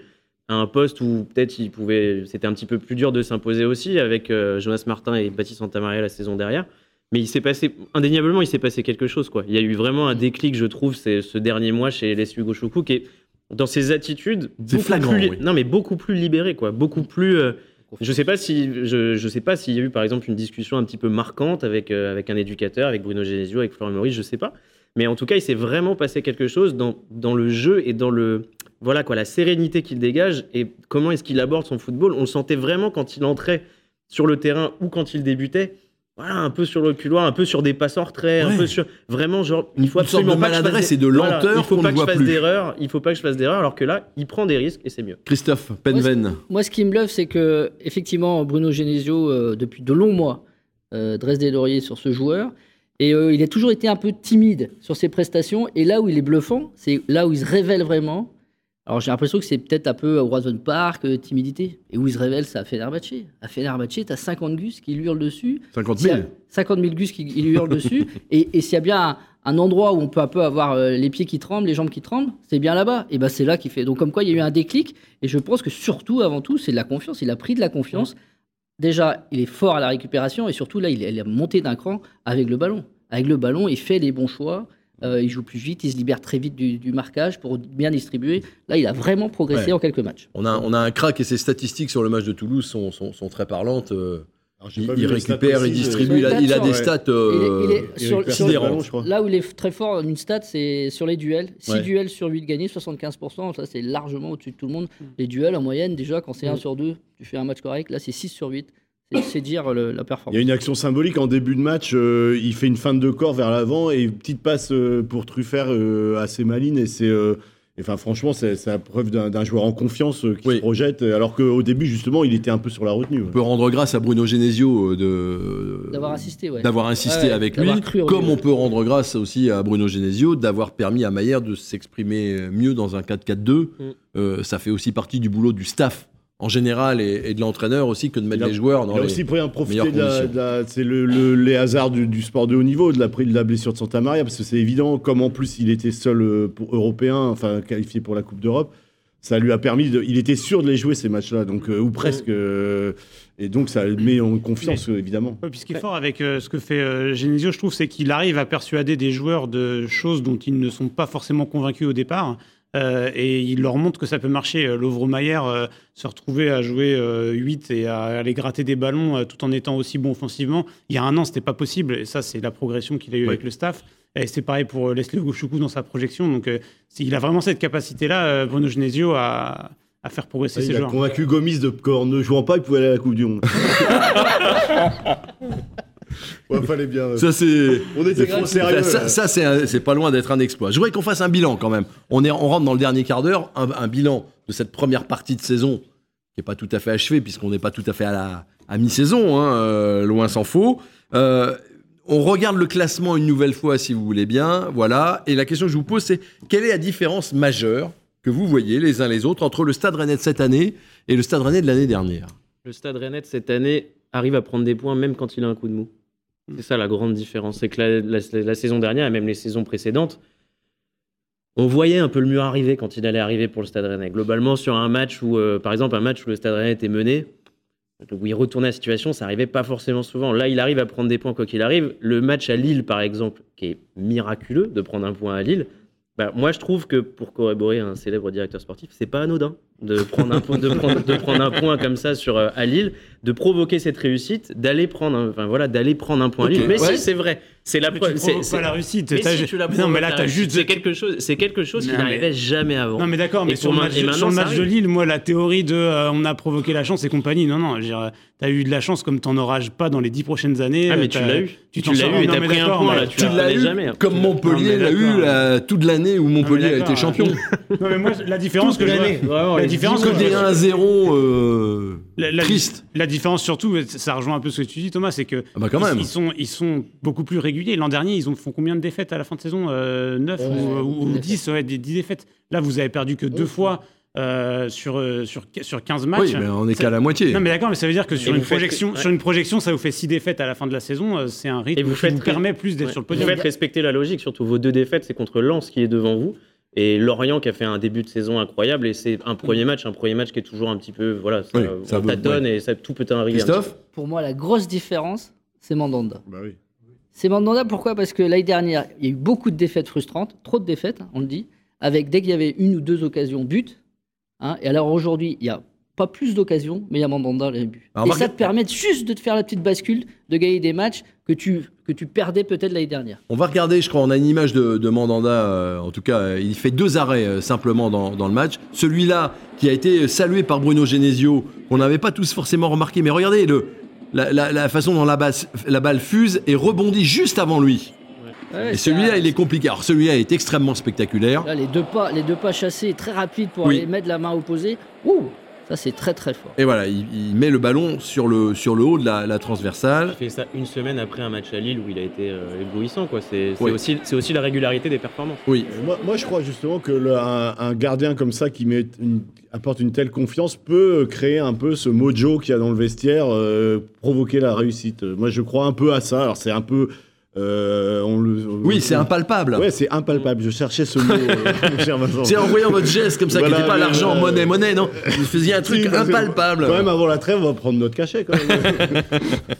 à un poste où peut-être il pouvait c'était un petit peu plus dur de s'imposer aussi avec euh, Jonas Martin et Baptiste Santamaria la saison derrière mais il s'est passé indéniablement il s'est passé quelque chose quoi il y a eu vraiment un déclic je trouve c'est ce dernier mois chez Les Hugo Choukou qui est dans ses attitudes
C'est
beaucoup
flagrant,
plus
oui.
non mais beaucoup plus libéré quoi beaucoup plus euh, je sais pas si je, je sais pas s'il y a eu par exemple une discussion un petit peu marquante avec euh, avec un éducateur, avec Bruno Genesio, avec Florent Maurice, je sais pas. Mais en tout cas, il s'est vraiment passé quelque chose dans, dans le jeu et dans le voilà quoi la sérénité qu'il dégage et comment est-ce qu'il aborde son football. On le sentait vraiment quand il entrait sur le terrain ou quand il débutait. Voilà, un peu sur le couloir, un peu sur des passes en retrait, un peu sur vraiment genre il faut
Une sorte
absolument
de
pas que je fasse
maladresse
des-
et de
Voilà,
lenteur
il faut pas
ne
que je fasse d'erreur, il faut pas que je fasse d'erreur alors que là, il prend des risques et c'est mieux.
Christophe Penven.
Moi, ce qui me bluffe, c'est que effectivement, Bruno Genesio, euh, depuis de longs mois, euh, dresse des lauriers sur ce joueur. Et euh, il a toujours été un peu timide sur ses prestations. Et là où il est bluffant, c'est là où il se révèle vraiment. Alors j'ai l'impression que c'est peut-être un peu Horizon Park, euh, timidité. Et où il se révèle, c'est à Fenerbahçe. À Fenerbahçe, t'as 50 gus qui lui hurlent dessus.
50
S'il y
000.
a 50 000 gus qui lui hurlent dessus. Et, et s'il y a bien un, un endroit où on peut un peu avoir euh, les pieds qui tremblent, les jambes qui tremblent, c'est bien là-bas. Et ben c'est là qu'il fait. Donc comme quoi il y a eu un déclic. Et je pense que surtout, avant tout, c'est de la confiance. Il a pris de la confiance. Déjà, il est fort à la récupération et surtout là, il est, il est monté d'un cran avec le ballon. Avec le ballon, il fait les bons choix. Euh, il joue plus vite, il se libère très vite du, du marquage pour bien distribuer. Là, il a vraiment progressé
Ouais.
en quelques matchs.
On a, on a un crack et ses statistiques sur le match de Toulouse sont, sont, sont très parlantes. euh,
Alors,
il il récupère, il
précises,
distribue, il a, il a des stats
Il il
il.
Là où il est très fort, une stat, c'est sur les duels. 6
Ouais.
duels sur 8 gagnés, 75%. Ça, c'est largement au-dessus de tout le monde. Les duels, en moyenne, déjà, quand c'est 1
Mm.
sur 2, tu fais un match correct. Là, c'est 6 sur 8. C'est- dire le- la
Il y a
performance.
une action symbolique en début de match. euh, il fait une feinte de corps vers l'avant et une petite passe euh, pour Truffert euh, assez maligne. Et c'est, euh, enfin, franchement, c'est la preuve d'un joueur en confiance euh, qui
Oui.
se projette. Alors qu'au début, justement, il était un peu sur la retenue.
On peut rendre grâce à Bruno Genesio de
D'avoir assisté, ouais.
d'avoir insisté
Ouais,
avec lui, comme
lui.
on peut rendre grâce aussi à Bruno Genesio d'avoir permis à Maillère de s'exprimer mieux dans un 4-4-2.
Mm.
Euh, ça fait aussi partie du boulot du staff en général et, et de l'entraîneur aussi que de mettre
Il a-
les joueurs dans
Il a
les...
aussi pris un profiter de la,
conditions.
de la- c'est le, le- les hasards du, du sport de haut niveau, de la, de la blessure de Santa Maria, parce que c'est évident, comme en plus il était seul euh, pour européen, enfin qualifié pour la Coupe d'Europe, ça lui a permis, de, il était sûr de les jouer ces matchs-là, donc euh, ou presque, euh, et donc ça le met en confiance évidemment.
Ouais, puis ce qui est fort avec euh, ce que fait euh, Genesio, je trouve, c'est qu'il arrive à persuader des joueurs de choses dont ils ne sont pas forcément convaincus au départ. Euh, et il leur montre que ça peut marcher. Euh, Lovro Mayer euh, se retrouver à jouer euh, 8 et à aller gratter des ballons euh, tout en étant aussi bon offensivement. Il y a un an, c'était pas possible. Et ça, c'est la progression qu'il a eue
Ouais.
avec le staff. Et c'est pareil pour Leslie Gouchoukou dans sa projection. Donc, euh, il a vraiment cette capacité-là, euh, Bruno Genesio, à, à faire progresser ses
il a
joueurs.
convaincu Gomis de qu'en ne jouant pas, il pouvait aller à la Coupe du Monde. ouais, fallait bien. euh,
Ça, c'est...
on était trop sérieux.
Ça, ça, c'est, un- c'est pas loin d'être un exploit. Je voudrais qu'on fasse un bilan quand même. On, est, on rentre dans le dernier quart d'heure, un, un bilan de cette première partie de saison qui n'est pas tout à fait achevé, puisqu'on n'est pas tout à fait à, la, à mi-saison, hein, euh, loin s'en faut. Euh, on regarde le classement une nouvelle fois, si vous voulez bien. Voilà. Et la question que je vous pose, c'est quelle est la différence majeure que vous voyez les uns les autres entre le Stade Rennais de cette année et le Stade Rennais de l'année dernière?
Le Stade Rennais de cette année arrive à prendre des points même quand il a un coup de mou. C'est ça la grande différence. C'est que la saison dernière, et même les saisons précédentes, on voyait un peu le mur arriver quand il allait arriver pour le Stade Rennais. Globalement, sur un match où, euh, par exemple, un match où le Stade Rennais était mené, où il retournait la situation, ça arrivait pas forcément souvent. Là, il arrive à prendre des points quoi qu'il arrive. Le match à Lille, par exemple, qui est miraculeux de prendre un point à Lille, bah, moi, je trouve que pour corroborer un célèbre directeur sportif, c'est pas anodin de prendre un point, de prendre, de prendre un point comme ça sur euh, à Lille, de provoquer cette réussite, d'aller prendre, un, enfin voilà, d'aller prendre un point à Lille. Mais
ouais.
si, c'est vrai, c'est la preuve. c'est-
pas la réussite.
mais si tu la
non, mais là, t'as juste.
c'est quelque chose, c'est quelque chose qui
Non, mais-
n'arrivait jamais avant.
Non mais d'accord, mais sur le
ma-
match, de-
maintenant,
sur le
ça
match de
arrive.
Lille, moi la théorie de euh, on a provoqué la chance et compagnie, non non, je veux dire, t'as eu de la chance comme t'en auras pas dans les dix prochaines années.
Ah, mais tu l'as eu.
Tu
l'as eu et
non,
t'as
mais
pris un point, là, tu
Tu
la
l'as eu
jamais.
comme Montpellier l'a eu toute l'année où Montpellier a été champion.
Non mais moi la différence que je différence
Que des
vois-
1-0 euh,
La, la-
tristes.
la différence surtout, ça rejoint un peu ce que tu dis Thomas, c'est que
Ah bah quand
ils,
même.
ils sont, ils sont beaucoup plus réguliers. L'an dernier, ils ont font combien de défaites à la fin de saison 9
Ouais,
ou, ou
dix
10 ouais, 10 défaites. Là, vous avez perdu que deux fois euh, sur, euh, sur, sur 15 matchs.
Oui, mais on est
Ça-
qu'à la moitié.
Non mais d'accord, mais ça veut dire que sur
vous
une, projection,
ouais.
sur une projection, ça vous fait 6 défaites à la fin de la saison. euh, C'est un rythme
Et vous
qui vous permet plus d'être
Ouais.
sur le
Vous
podium.
faites respecter la logique, surtout vos deux défaites, c'est contre Lens qui est devant vous. Et Lorient qui a fait un début de saison incroyable et c'est un premier match, un premier match qui est toujours un petit peu voilà, ça,
Oui, ça
on
veut-
tâtonne et ça tout peut arriver.
Christophe
Pour moi, la grosse différence, c'est Mandanda.
Bah oui.
C'est Mandanda, pourquoi? Parce que l'année dernière, il y a eu beaucoup de défaites frustrantes, trop de défaites, hein, on le dit, avec dès qu'il y avait une ou deux occasions, but. hein, et alors aujourd'hui, il n'y a pas plus d'occasions, mais il y a Mandanda, les buts.
Alors,
et ça te permet juste de te faire la petite bascule, de gagner des matchs que tu, que tu perdais peut-être l'année dernière.
On va regarder, je crois, on a une image de, de Mandanda, euh, en tout cas, euh, il fait deux arrêts euh, simplement dans, dans le match. Celui-là, qui a été salué par Bruno Genesio, qu'on n'avait pas tous forcément remarqué, mais regardez le, la, la- la façon dont la, basse- la balle fuse et rebondit juste avant lui.
Ouais,
Et celui-là,
un-
il est compliqué. Alors celui-là est extrêmement spectaculaire.
Là, les deux pas, les deux pas chassés très rapides pour
Oui.
aller mettre la main opposée. Ouh, ça c'est très très fort.
Et voilà, il, il met le ballon sur le, sur le haut de la, la
Il
transversale.
fait ça une semaine après un match à Lille où il a été euh, éblouissant. quoi. C'est c'est
Oui.
aussi, c'est aussi la régularité des performances.
Oui,
Euh, Moi, moi, je crois justement que le- un, un gardien comme ça qui met une- apporte une telle confiance peut créer un peu ce mojo qu'il y a dans le vestiaire, euh, provoquer la réussite. Moi, je crois un peu à ça. Alors, c'est un peu. Euh, on le,
oui c'est impalpable.
Ouais, c'est impalpable. Je cherchais ce mot, euh, mon cher Vincent.
C'est en voyant votre geste comme ça, qui
Voilà,
n'était pas l'argent,
euh,
monnaie, monnaie, non Vous faisiez un truc
Si,
impalpable.
Quand même, avant la trêve, on va prendre notre cachet. Quand même.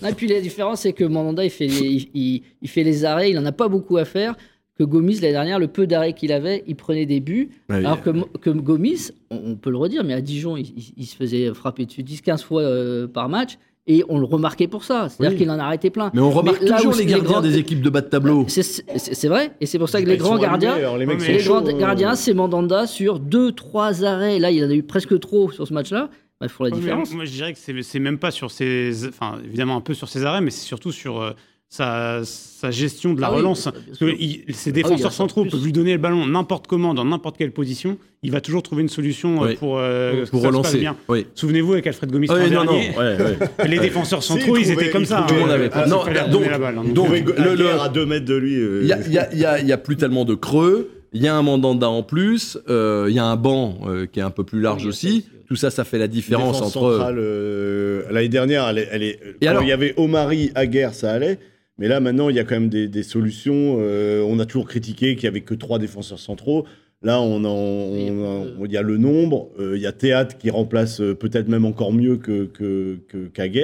Et puis la différence, c'est que Mandanda, il fait, les, il, il- il fait les arrêts, il n'en a pas beaucoup à faire. Que Gomis, l'année dernière, le peu d'arrêts qu'il avait, il prenait des buts.
Ouais,
alors que, que Gomis, on, on peut le redire, mais à Dijon, il, il- il se faisait frapper dessus 10-15 fois euh, par match. Et on le remarquait pour ça. C'est-à-dire
Oui.
qu'il en a arrêté plein.
Mais on remarque
Mais
toujours les
les
gardiens
grands-
des équipes de bas de tableau.
C'est c'est- vrai. Et c'est pour ça que les
Ils sont
grands gardiens,
alors les
les grands
chauds, euh,
gardiens, c'est Mandanda sur 2-3 arrêts. Là, il en a eu presque trop sur ce match-là. Bah, il faut la différence.
Moi, je dirais que c'est c'est même pas sur ses. Enfin, évidemment, un peu sur ses arrêts, mais c'est surtout sur euh, sa, sa gestion de la
Ah oui,
relance.
bien
Parce
sûr.
que il- ses
Ah oui,
défenseurs
il y a
centraux peuvent lui donner le ballon n'importe comment, dans n'importe quelle position. Il va toujours trouver une solution euh,
Oui.
pour, euh,
Pour relancer.
bien.
Oui.
Souvenez-vous avec Alfred Gomis
Ah oui, non, non. ouais, ouais.
les défenseurs centraux,
il
ils
trouvait-
étaient comme
il
ça.
Tout le monde avait-
Ah,
Non, donc-
la balle, hein.
donc-
Donc,
le- le-
à 2 mètres de lui. euh,
Il y a, il y a- a- y a plus tellement de creux. Il y a un mandanda en plus. euh, il y a un banc euh, qui est un peu plus large
Oui, a
aussi. Tout ça, ça fait la différence entre.
centrale, euh, L'année dernière, elle est, elle est-
Et
quand
alors
il y avait Omari, Aguerre, ça allait. Mais là, maintenant, il y a quand même des, des solutions. euh, on a toujours critiqué qu'il n'y avait que trois défenseurs centraux. Là, on, en- on, a- il y a le nombre. euh, il y a Théâtre qui remplace euh, peut-être même encore mieux que, que,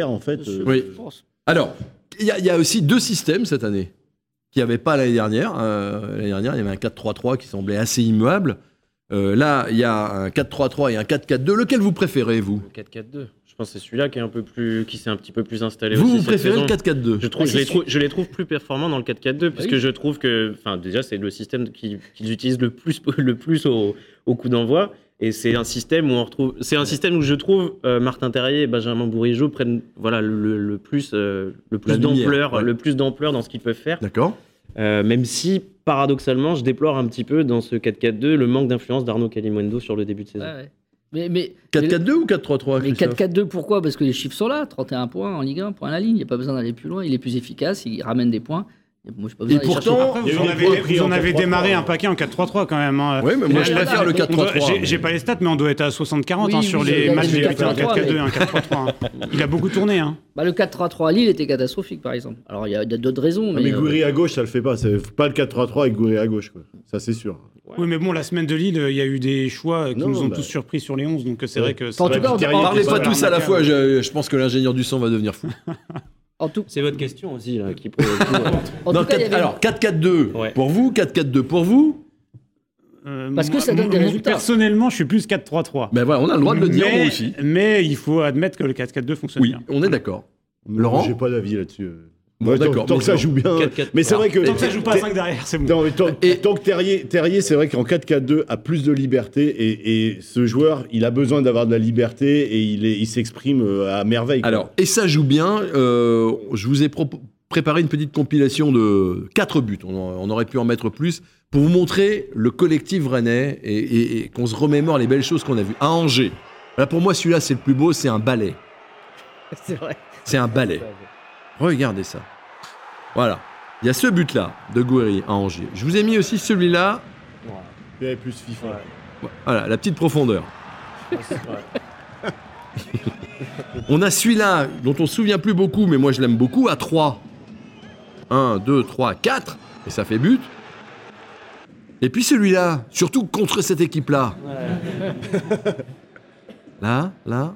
en fait. euh,
Oui.
Je pense.
Alors, il y, a- il y a aussi deux systèmes cette année qu'il n'y avait pas l'année dernière. Euh, l'année dernière, il y avait un 4-3-3 qui semblait assez immuable. Euh, là, il y a un 4-3-3 et un 4-4-2. Lequel vous préférez, vous?
Le 4-4-2. Je pense que c'est celui-là qui est un peu plus, qui s'est un petit peu plus installé
Vous,
aussi
vous préférez le 4-4-2
Je, trouve,
Ah,
je, les trouve, je les trouve plus performants dans le 4-4-2, puisque
oui.
je trouve que, enfin, déjà, c'est le système qui- qu'ils utilisent le plus, le plus au, au coup d'envoi. Et c'est un système où on retrouve, c'est un système où je trouve euh, Martin Terrier et Benjamin Bourigeau prennent, voilà, le, le plus, euh, le plus
lumière,
d'ampleur,
ouais.
le plus d'ampleur dans ce qu'ils peuvent faire.
D'accord
Euh, même si, paradoxalement, je déplore un petit peu dans ce 4-4-2 le manque d'influence d'Arnaud Calimundo sur le début de saison.
Ouais. Mais, mais,
4-4-2 ou 4-3-3
mais
Christophe
4-4-2, pourquoi? Parce que les chiffres sont là 31 points en Ligue 1, point à la ligne. Il n'y a pas besoin d'aller plus loin. Il est plus efficace, il ramène des points. Pas
Et pourtant,
vous en avez,
points pris
vous
en
en avez
4-3-3,
démarré un paquet en 4-3-3 quand même. hein.
Oui, mais moi je préfère le
on doit-
4-3-3.
J'ai pas les stats, mais on doit être à 60-40
Oui,
hein,
oui,
sur les matchs
des
débutés en
4-3-3,
4-4-2, un 4-3-3. hein. Il a beaucoup tourné. Hein.
Bah, le 4-3-3 à Lille était catastrophique, par exemple. Alors, il y a d'autres raisons.
Ah,
Mais,
Mais
euh,
Gouiri à gauche, ça le fait pas. C'est pas le 4-3-3 avec Gouiri à gauche, quoi. Ça, c'est sûr.
Oui, mais bon, la semaine de Lille, il y a eu des choix qui
Non,
nous ont
bah.
tous surpris sur les 11, donc c'est vrai que. c'est
En tout cas, on-
Parlez
c'est
pas tous à la fois, je, je pense que l'ingénieur du son va devenir fou.
en tout,
C'est votre question aussi, là, qui tout, ouais.
en
Non,
tout cas, il y
quatre-
avait-
alors 4-4-2
Ouais.
pour vous, 4-4-2 pour vous.
Euh,
Parce que
moi-
ça donne des
moi,
résultats.
Personnellement, je suis plus 4-3-3.
Ben voilà, on a le droit de le dire
mais,
moi aussi.
mais il faut admettre que le 4-4-2 fonctionne
Oui,
bien.
on est d'accord. Laurent
J'ai pas d'avis là-dessus.
Bon,
Ouais, tant-
d'accord,
Tant
mais
que ça joue bien.
4-4.
Mais c'est vrai que.
Tant que ça joue pas à
Ter-
5 derrière, c'est bon.
Non, mais tant,
Et-
tant que Terrier, Terrier c'est vrai qu'en 4-4-2 a plus de liberté et, et ce joueur, il a besoin d'avoir de la liberté et il s'exprime euh, à merveille. quoi.
Alors, et ça joue bien. euh, je vous ai préparé une petite compilation de 4 buts. On, en- on aurait pu en mettre plus pour vous montrer le collectif rennais et, et- et qu'on se remémore les belles choses qu'on a vues. À Angers. Là, pour moi, celui-là, c'est le plus beau. C'est un ballet.
C'est vrai.
C'est un ballet. Regardez ça. Voilà. Il y a ce but-là de Gouiri à Angers. Je vous ai mis aussi celui-là.
Plus FIFA.
Voilà, la petite profondeur. On a celui-là, dont on se souvient plus beaucoup, mais moi je l'aime beaucoup, à 3. 1, 2, 3, 4. Et ça fait but. Et puis celui-là, surtout contre cette équipe-là. Là, là.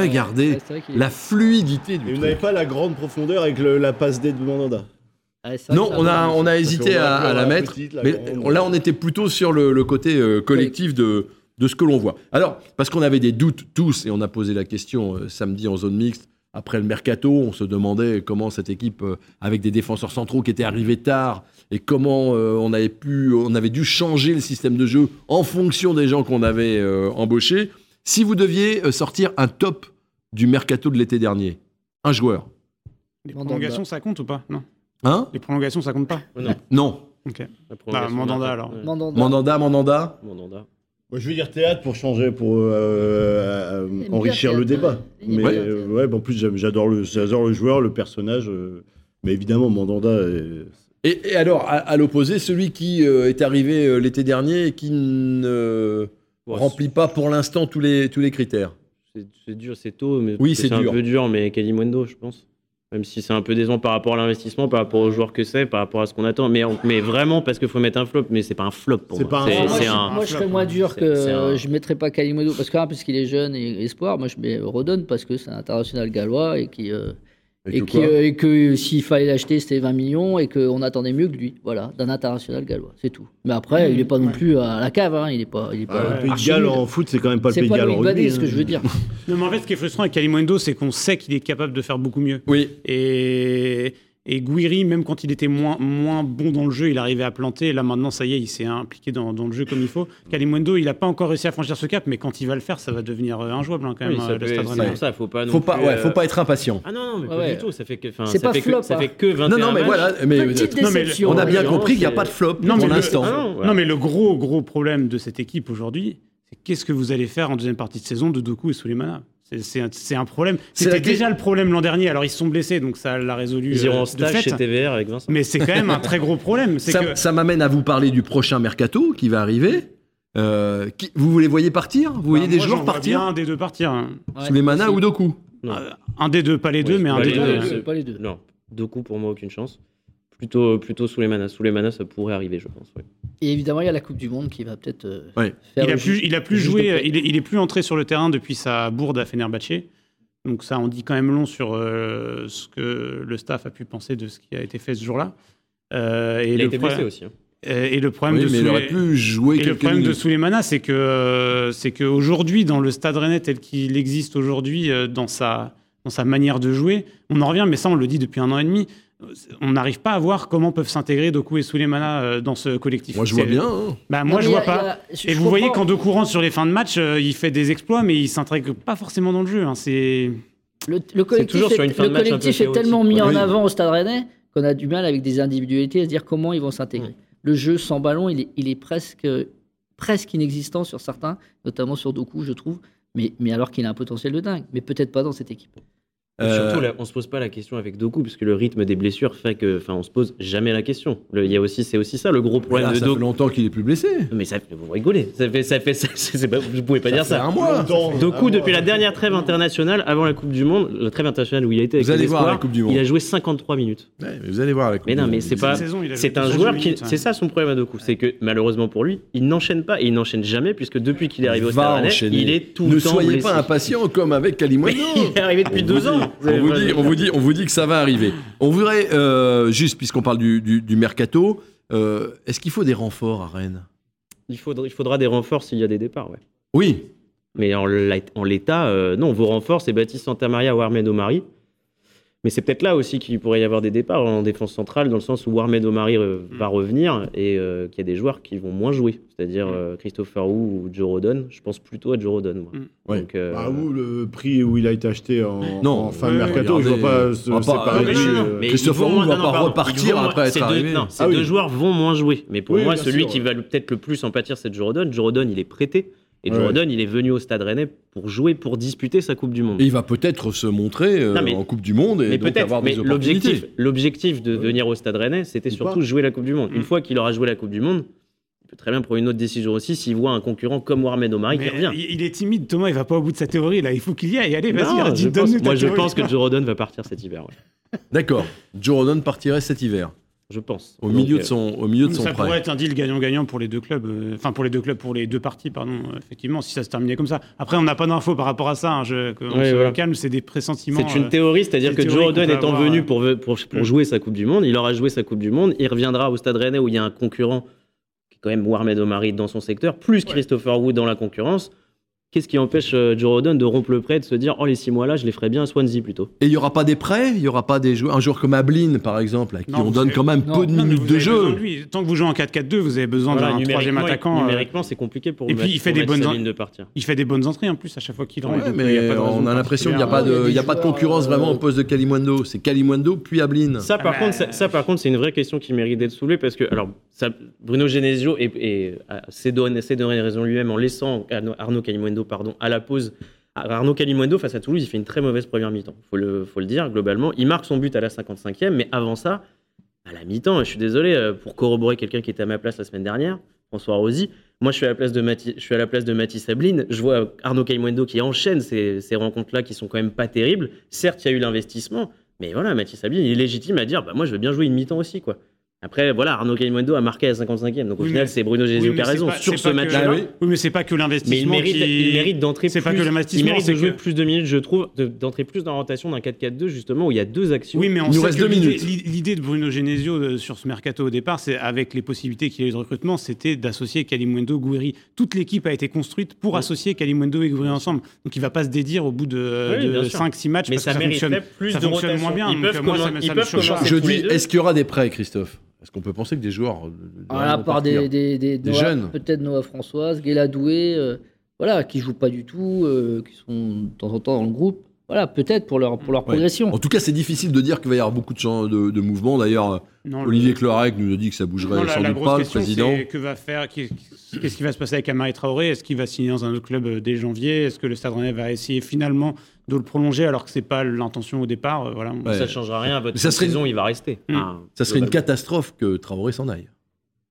Regardez
Ouais, est-
la fluidité
Et
du
vous
truc.
n'avez pas la grande profondeur avec le- la passe D de Mandanda.
Vrai
Non, on a, on a hésité à, la mettre,
petite, la
mais
grande.
là on était plutôt sur le, le côté euh, collectif de, de ce que l'on voit. Alors, parce qu'on avait des doutes tous, et on a posé la question euh, samedi en zone mixte, après le mercato, on se demandait comment cette équipe, euh, avec des défenseurs centraux qui étaient arrivés tard, et comment euh, on, avait pu, on avait dû changer le système de jeu en fonction des gens qu'on avait euh, embauchés. Si vous deviez euh, sortir un top du mercato de l'été dernier, un joueur,
Les prolongations, ça compte ou pas? Non.
hein?
Les prolongations, ça compte pas?
Non,
Non.
Ok.
la prolongation,
Mandanda, alors.
ouais.
Mandanda.
Mandanda, Mandanda
Mandanda.
Moi, je vais dire théâtre pour changer, pour euh, euh, enrichir le débat. Mais euh, ouais, bah, en plus, j'adore le, j'adore le joueur, le personnage. euh, mais évidemment, Mandanda. est-
Et, et alors, à, à l'opposé, celui qui euh, est arrivé euh, l'été dernier et qui ne
Ouais,
remplit pas pour l'instant tous les, tous les critères.
C'est c'est dur, c'est tôt, mais
Oui, c'est
un
dur.
peu dur, mais Kalimundo, je pense. Même si c'est un peu décevant par rapport à l'investissement, par rapport aux joueurs que c'est, par rapport à ce qu'on attend. Mais, on- mais vraiment, parce qu'il faut mettre un flop, mais c'est pas un flop pour
C'est
moi.
pas un
moi,
un.
moi, je serais moins dur
C'est-
que
c'est un-
je mettrais pas Kalimodo parce que un, parce qu'il est jeune et espoir. Moi je mets Rodon parce que c'est un international gallois et qui euh, et,
que
et que s'il fallait l'acheter c'était 20 millions et qu'on attendait mieux que lui. Voilà, d'un international gallois, c'est tout. Mais après il est pas non plus à la cave. Hein, il est pas, il est pas.
le Pays de Galles en foot, c'est quand même pas le
C'est
Pays de
pas
Galles en rugby.
ce que
hein.
je veux dire.
Non, mais en fait, ce qui est frustrant avec Kalimundo, c'est qu'on sait qu'il est capable de faire beaucoup mieux.
Oui.
Et, et Guiri, même quand il était moins, moins bon dans le jeu, il arrivait à planter. Là, maintenant, ça y est, il s'est impliqué dans, dans le jeu comme il faut. Kalimundo, il n'a pas encore réussi à franchir ce cap, mais quand il va le faire, ça va devenir euh, injouable hein, quand
Oui,
même.
ça
euh, le
peut- pour ça, faut pas. non
Faut pas, ouais, faut
euh,
pas être impatient.
Ah non, non, mais pas
Ouais.
du tout. Ça fait que, ça
pas
fait
flop,
que, ça
hein.
fait que 21
Non, non, mais
matchs.
voilà. Mais,
Petite
Non, mais
déception.
on a bien compris qu'il n'y a pas de flop
Non,
pour
mais le-
l'instant.
Ah. Non,
mais le gros, gros problème de cette équipe aujourd'hui, c'est qu'est-ce que vous allez faire en deuxième partie de saison de Doku et Souleymana? C'est- un, problème. C'était déjà le problème l'an dernier. Alors, ils se sont blessés, donc ça l'a résolu
Ils iront
euh,
en
de
stage
fait.
chez TVR avec Vincent.
Mais c'est quand même un très gros problème.
Ça,
que
ça m'amène à vous parler du prochain mercato qui va arriver. Euh, qui- vous les voyez partir? Vous voyez
Bah,
des joueurs partir?
bien un des deux partir. hein.
Ouais,
Souleymana ou Doku?
Non.
Euh, Un des deux, pas les deux,
Oui,
mais un des deux.
Deux,
pas les deux.
Non, Doku pour moi aucune chance. Plutôt, plutôt sous les manas. Sous les manas, ça pourrait arriver, je pense. ouais.
Et évidemment il y a la Coupe du Monde qui va peut-être euh,
Ouais.
faire
Il a plus, il a joué,
paix.
il est, il est plus entré sur le terrain depuis sa bourde à Fenerbahçe. Donc ça en dit quand même long sur euh, ce que le staff a pu penser de ce qui a été fait ce jour-là. Euh, et,
Il a
le
été blessé aussi. hein.
euh, et le problème
Oui,
de
mais il
Souley-
aurait pu jouer
et le
quelques
problème de
minutes.
Souleymana, c'est que euh, c'est qu'aujourd'hui, dans le Stade Rennais tel qu'il existe aujourd'hui, euh, dans sa dans sa manière de jouer, on en revient, mais ça on le dit depuis un an et demi. On n'arrive pas à voir comment peuvent s'intégrer Doku et Souleymana euh, dans ce collectif.
Moi, je vois bien. hein.
Bah, moi, je vois
a-
pas.
a- je-
Et
je
vous voyez
comprends.
quand De Courant sur les fins de match, euh, il fait des exploits, mais il s'intègre pas forcément dans le jeu. hein. C'est
Le, le collectif,
toujours sur
est,
une fin
le collectif est tellement mis en
Oui.
avant au Stade Rennais qu'on a du mal avec des individualités à se dire comment ils vont s'intégrer. Le jeu sans ballon, il est, il est presque presque inexistant sur certains, notamment sur Doku, je trouve. Mais, mais alors qu'il a un potentiel de dingue. Mais peut-être pas dans cette équipe.
Euh,
Surtout, là, on se pose pas la question avec Doku, parce que le rythme des blessures fait que, enfin, on se pose jamais la question. Le- Il y a aussi, c'est aussi ça le gros
là,
problème de
ça fait
Doku.
longtemps qu'il est plus blessé.
Mais ça, fait- vous rigolez. Ça fait, ça fait, ça, c'est pas, vous pouvez pas dire
fait
ça.
un mois.
Doku, depuis la dernière trêve internationale, avant la Coupe du Monde, la trêve internationale où il a été avec
Vous allez voir la Coupe du Monde.
il a joué 53 minutes.
Ouais, mais vous allez voir la Coupe
Mais non,
du
mais
Monde.
c'est pas. C'est un
70
joueur qui.
ouais.
C'est ça son problème à Doku. C'est que malheureusement pour lui, il n'enchaîne pas et il n'enchaîne jamais, puisque depuis qu'il est arrivé au Stade il est tout
Ne
le temps
soyez
blessé.
pas impatient comme avec Kalimwendo.
il est arrivé depuis deux ans.
On vous, dit, on, vous dit, on vous dit que ça va arriver. On voudrait, euh, juste puisqu'on parle du, du- du mercato, euh, est-ce qu'il faut des renforts à Rennes?
Il faudra, il faudra des renforts s'il y a des départs, ouais.
Oui.
Mais en l'é- en l'état, euh, non, vos renforts, c'est Baptiste Santamaria ou Armed Omari. Mais c'est peut-être là aussi qu'il pourrait y avoir des départs en défense centrale, dans le sens où Armed Omari euh, va revenir et euh, qu'il y a des joueurs qui vont moins jouer, c'est-à-dire euh, Christopher Wu ou Joe Rodon. Je pense plutôt à Joe Rodon. moi.
Mm.
Ouais.
Donc, euh,
Bah, où le prix où il a été acheté en,
Non,
en fin de
ouais,
mercato, je vois
regardez,
pas se séparer
non,
de
non,
lui,
non,
mais
Christopher Wu va
non,
pas repartir après être
ces deux-
arrivé.
Non, ces
Ah oui.
deux joueurs vont moins jouer. Mais pour
Oui,
moi, celui
sûr,
qui
ouais.
va peut-être le plus en pâtir, c'est Joe Rodon. Joe Rodon, il est prêté. Et
Ouais.
Rodon, il est venu au Stade Rennais pour jouer, pour disputer sa Coupe du Monde.
Et il va peut-être se montrer euh,
Non, mais-
en Coupe du Monde et
Mais
donc
peut-être,
avoir
mais
des opportunités.
l'objectif, l'objectif de venir au Stade Rennais, c'était
Ou
surtout
pas.
jouer la Coupe du Monde. Une
Mm.
fois qu'il aura joué la Coupe du Monde, il peut très bien prendre une autre décision aussi s'il voit un concurrent comme Warmed Omari qui revient.
il il est timide, Thomas, il va pas au bout de sa théorie, là. Il faut qu'il y aille. Allez,
Non,
vas-y,
je pense-
ta
moi, je pense que Joe Rodon va partir cet hiver. ouais.
D'accord. Joe Rodon partirait cet hiver,
Je pense.
au
Donc,
milieu de son, au milieu de son
ça pourrait être un deal gagnant-gagnant pour les deux clubs, euh, enfin pour les deux clubs, pour les deux parties, pardon, euh, effectivement, si ça se terminait comme ça. Après, on n'a pas d'infos par rapport à ça, hein, je,
Ouais,
se
voilà.
calme, c'est des pressentiments.
C'est une
euh,
théorie, c'est-à-dire
c'est
que Joe
peut
étant
avoir,
venu pour, pour, pour
Mm.
jouer sa Coupe du Monde, il aura joué sa Coupe du Monde, il reviendra au Stade Rennais où il y a un concurrent, qui est quand même Warmed Omari dans son secteur, plus Christopher Wood dans la concurrence. Qu'est-ce qui empêche euh, Joe Rodon de rompre le prêt, de se dire oh les six mois là, je les ferais bien à Swansea plutôt?
Et il n'y aura pas des prêts? Il n'y aura pas des joueurs Un joueur comme Ablin, par exemple, à qui
Non,
on donne quand même
non,
peu de
non,
minutes
vous
de
avez besoin
jeu.
de lui. Tant que vous jouez en 4-4-2, vous avez besoin
Voilà,
d'un troisième attaquant. euh,
numériquement, c'est compliqué pour
et
mettre-
puis, il fait des bonnes en-
de partir.
Il fait des bonnes entrées en plus à chaque fois qu'il rentre.
Ouais,
donc, euh, il y a
mais on a l'impression qu'il n'y a pas de, il y a pas de
joueurs,
concurrence vraiment
euh,
au poste de Kalimwendo. C'est Kalimwendo puis Ablin.
Ça par,
Ah
contre, ça, par contre, c'est une vraie question qui mérite d'être soulevée parce que alors, Bruno Genesio et, euh, donné raison lui-même en laissant Arnaud, Arnaud Pardon, à la pause. Arnaud Calimundo face à Toulouse, il fait une très mauvaise première mi-temps. Faut le, faut le dire globalement. Il marque son but à la 55e, mais avant ça, à la mi-temps, je suis désolé euh, pour corroborer quelqu'un qui était à ma place la semaine dernière, François Rosy. Moi, je suis à la place de je suis à la place de Mathis Sabline. Je vois Arnaud Calimundo qui enchaîne ces, ces rencontres-là qui sont quand même pas terribles. Certes, il y a eu l'investissement, mais voilà, Mathis Sabline, il est légitime à dire, bah moi, je veux bien jouer une mi-temps aussi, quoi. Après, voilà, Arnaud Calimundo a marqué à la 55e, donc au
Oui,
final,
mais-
c'est Bruno
Oui,
Genesio
mais
qui a raison
pas-
sur ce match-là.
Ah oui.
Oui, mais c'est pas que
Mais
l'investissement.
il mérite,
qui-
il mérite d'entrer
C'est
plus.
pas que
il mérite de jouer
que-
plus de minutes, je trouve, de- d'entrer plus dans l'orientation d'un 4-4-2, justement, où il y a deux actions.
Oui, mais on
Il nous reste deux
l'idée-
minutes.
l'i- L'idée de Bruno Genesio euh, sur ce mercato au départ, c'est avec les possibilités qu'il y a eu de recrutement, c'était d'associer Kalimundo, Gouiri. Toute l'équipe a été construite pour
Oui.
associer Kalimundo et Gouiri ensemble. Donc il va pas se dédire au bout de,
Oui, sûr.
5-6 matchs
mais
parce
ça,
que ça
mériterait
fonctionne.
plus
ça
de
fonctionne
rotation.
moins bien,
Ils
donc,
peuvent,
euh,
Je dis, est-ce qu'il y aura des prêts, Christophe? Est-ce qu'on peut penser que des joueurs. euh,
Voilà,
vont
par
partir
des, des, des,
Des
Noah-
jeunes.
Peut-être Noah Françoise, Guéla Doué, euh, voilà, qui jouent pas du tout, euh, qui sont de temps en temps dans le groupe. Voilà, peut-être pour leur, pour leur
Ouais.
progression.
En tout cas, c'est difficile de dire qu'il va y avoir beaucoup de, de, de mouvements. D'ailleurs,
le-
Olivier Clorec nous a dit que ça bougerait
Non, la,
sans
la
doute pas, le président.
que va faire, qu'est- qu'est-ce qui va se passer avec Amari Traoré? Est-ce qu'il va signer dans un autre club euh, dès janvier? Est-ce que le Stade Rennais va essayer finalement de le prolonger alors que c'est pas l'intention au départ Euh, Voilà.
Ouais.
Ça ne changera rien à votre
Ça serait
saison, il va rester.
Hmm.
Ça serait une catastrophe que Traoré s'en aille.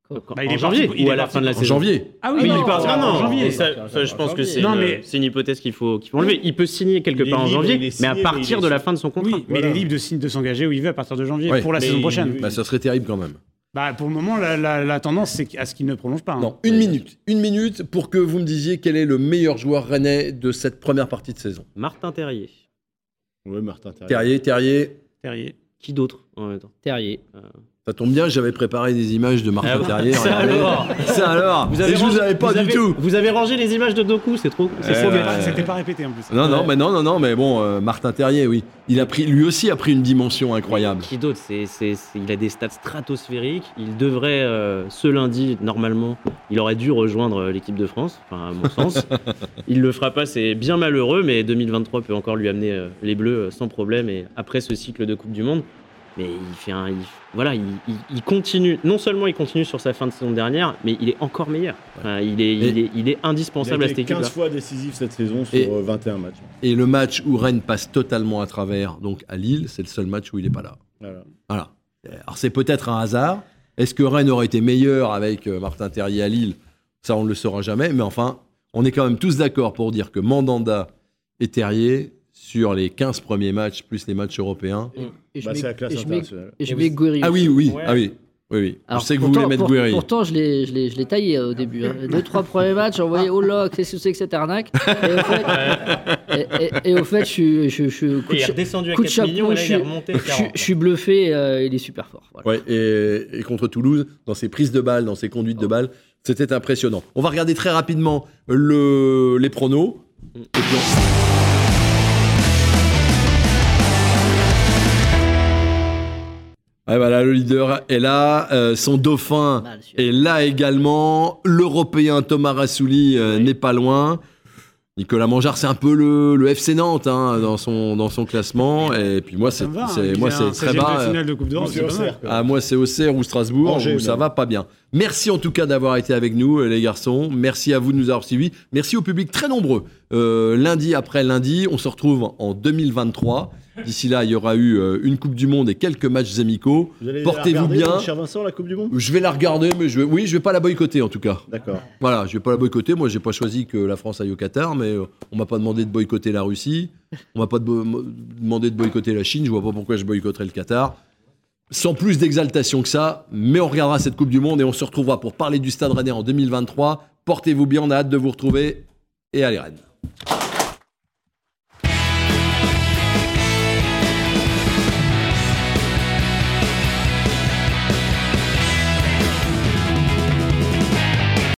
Bah, il
en
est
janvier
parti- il
ou
est
à la fin de la
En
saison.
janvier.
Ah
oui,
Oui,
non,
il part
en janvier.
ça,
En
ça, je pense que c'est une, hypothèse qu'il faut, qu'il faut enlever. Il peut signer quelque
Il
part en
libre,
janvier,
il
mais à partir
mais il
de la fin de son contrat.
Oui, mais il est libre de, de s'engager où il veut à partir de janvier
Ouais.
pour la
Mais
saison
il-
prochaine.
Bah, ça serait terrible quand même.
Bah, pour le moment, la, la- la tendance, c'est à ce qu'il ne prolonge pas. hein.
Non, une minute. Une minute pour que vous me disiez quel est le meilleur joueur rennais de cette première partie de saison.
Martin Terrier.
Ouais, Martin Terrier.
Terrier, Terrier.
Terrier.
Qui d'autre en même temps?
Terrier.
Ça tombe bien, j'avais préparé des images de Martin
Ah
Terrier.
Ça
regardez.
alors
Ça alors
Vous
Et je vous
rangé-
avais pas
vous
du
avez-
tout
Vous avez rangé les images de Doku, c'est trop. C'est
Euh,
trop
C'était pas- C'était pas répété en plus.
Non, non,
Ouais.
mais non, non, non, mais bon, euh, Martin Terrier, oui. Il a pris, lui aussi a pris une dimension incroyable.
Qui d'autre c'est, c'est- c'est- Il a des stats stratosphériques. Il devrait, euh, ce lundi, normalement, il aurait dû rejoindre euh, l'équipe de France, enfin, à mon sens. il le fera pas, c'est bien malheureux, mais 2023 peut encore lui amener euh, les Bleus sans problème et après ce cycle de Coupe du Monde. Mais il fait un, il- voilà, il, il- il continue. Non seulement il continue sur sa fin de saison dernière, mais il est encore meilleur. Enfin, il, est, il,
Et-
est, il est indispensable
il
à
a
cette
été
équipe.
15 fois décisif cette saison sur
Et-
euh, 21 matchs.
Et le match où Rennes passe totalement à travers, donc à Lille, c'est le seul match où il n'est pas là.
Voilà.
Voilà. Alors c'est peut-être un hasard. Est-ce que Rennes aurait été meilleur avec euh, Martin Terrier à Lille? Ça, on ne le saura jamais. Mais enfin, on est quand même tous d'accord pour dire que Mandanda et Terrier, sur les 15 premiers match plus les matchs européens.
Et je
Bah,
mets-
c'est la classe
et je mets-. Et je
vous-
Ah oui, oui,
Ouais.
ah oui, oui, oui.
Alors,
je sais que vous
pourtant-
voulez mettre
pour-
Guéry.
Pourtant, je l'ai, je l'ai, je l'ai taillé euh, au début. hein. Deux, trois premiers matchs, on voyait, oh là, qu'est-ce que c'est que cette arnaque et au, fait, et, et- et au fait, je suis, je, je, coup
Et
de
il est redescendu à
coup de
4
chapeau,
millions et là,
je
il est
suis-
remonté
je, suis-
40.
je suis bluffé, euh, il est super fort. Voilà.
Ouais, et, et contre Toulouse, dans ses prises de balles, dans ses conduites de balles, c'était impressionnant. On va regarder très rapidement le, les pronos. Et puis on- Ouais, voilà, le leader est là, euh, son dauphin est là également, l'Européen Thomas Rassouli euh,
Oui.
n'est pas loin. Nicolas Mangeard, c'est un peu le, le FC Nantes hein, dans, son, dans son classement. Et puis moi, c'est
hein,
moi,
est
c'est très
16e
bas.
de finale de Coupe d'Europe,
C'est
c'est pas mal.
Auxerre, quoi.
ah, moi, c'est Auxerre ou Strasbourg,
Angers,
où ça va pas bien. Merci en tout cas d'avoir été avec nous, euh, les garçons. Merci à vous de nous avoir suivis. Merci au public très nombreux. Euh, lundi après lundi, on se retrouve en 2023. D'ici là, il y aura eu euh, une Coupe du Monde et quelques matchs amicaux. Portez-vous bien.
Cher Vincent, la Coupe du Monde?
Je vais la regarder, mais je vais... oui, je vais pas la boycotter en tout cas.
D'accord.
Voilà, je vais pas la boycotter. Moi, j'ai pas choisi que la France aille au Qatar, mais euh, on m'a pas demandé de boycotter la Russie. On m'a pas de- demandé de boycotter la Chine. Je vois pas pourquoi je boycotterais le Qatar. Sans plus d'exaltation que ça, mais on regardera cette Coupe du Monde et on se retrouvera pour parler du Stade Rennais en 2023. Portez-vous bien, on a hâte de vous retrouver et allez Rennes.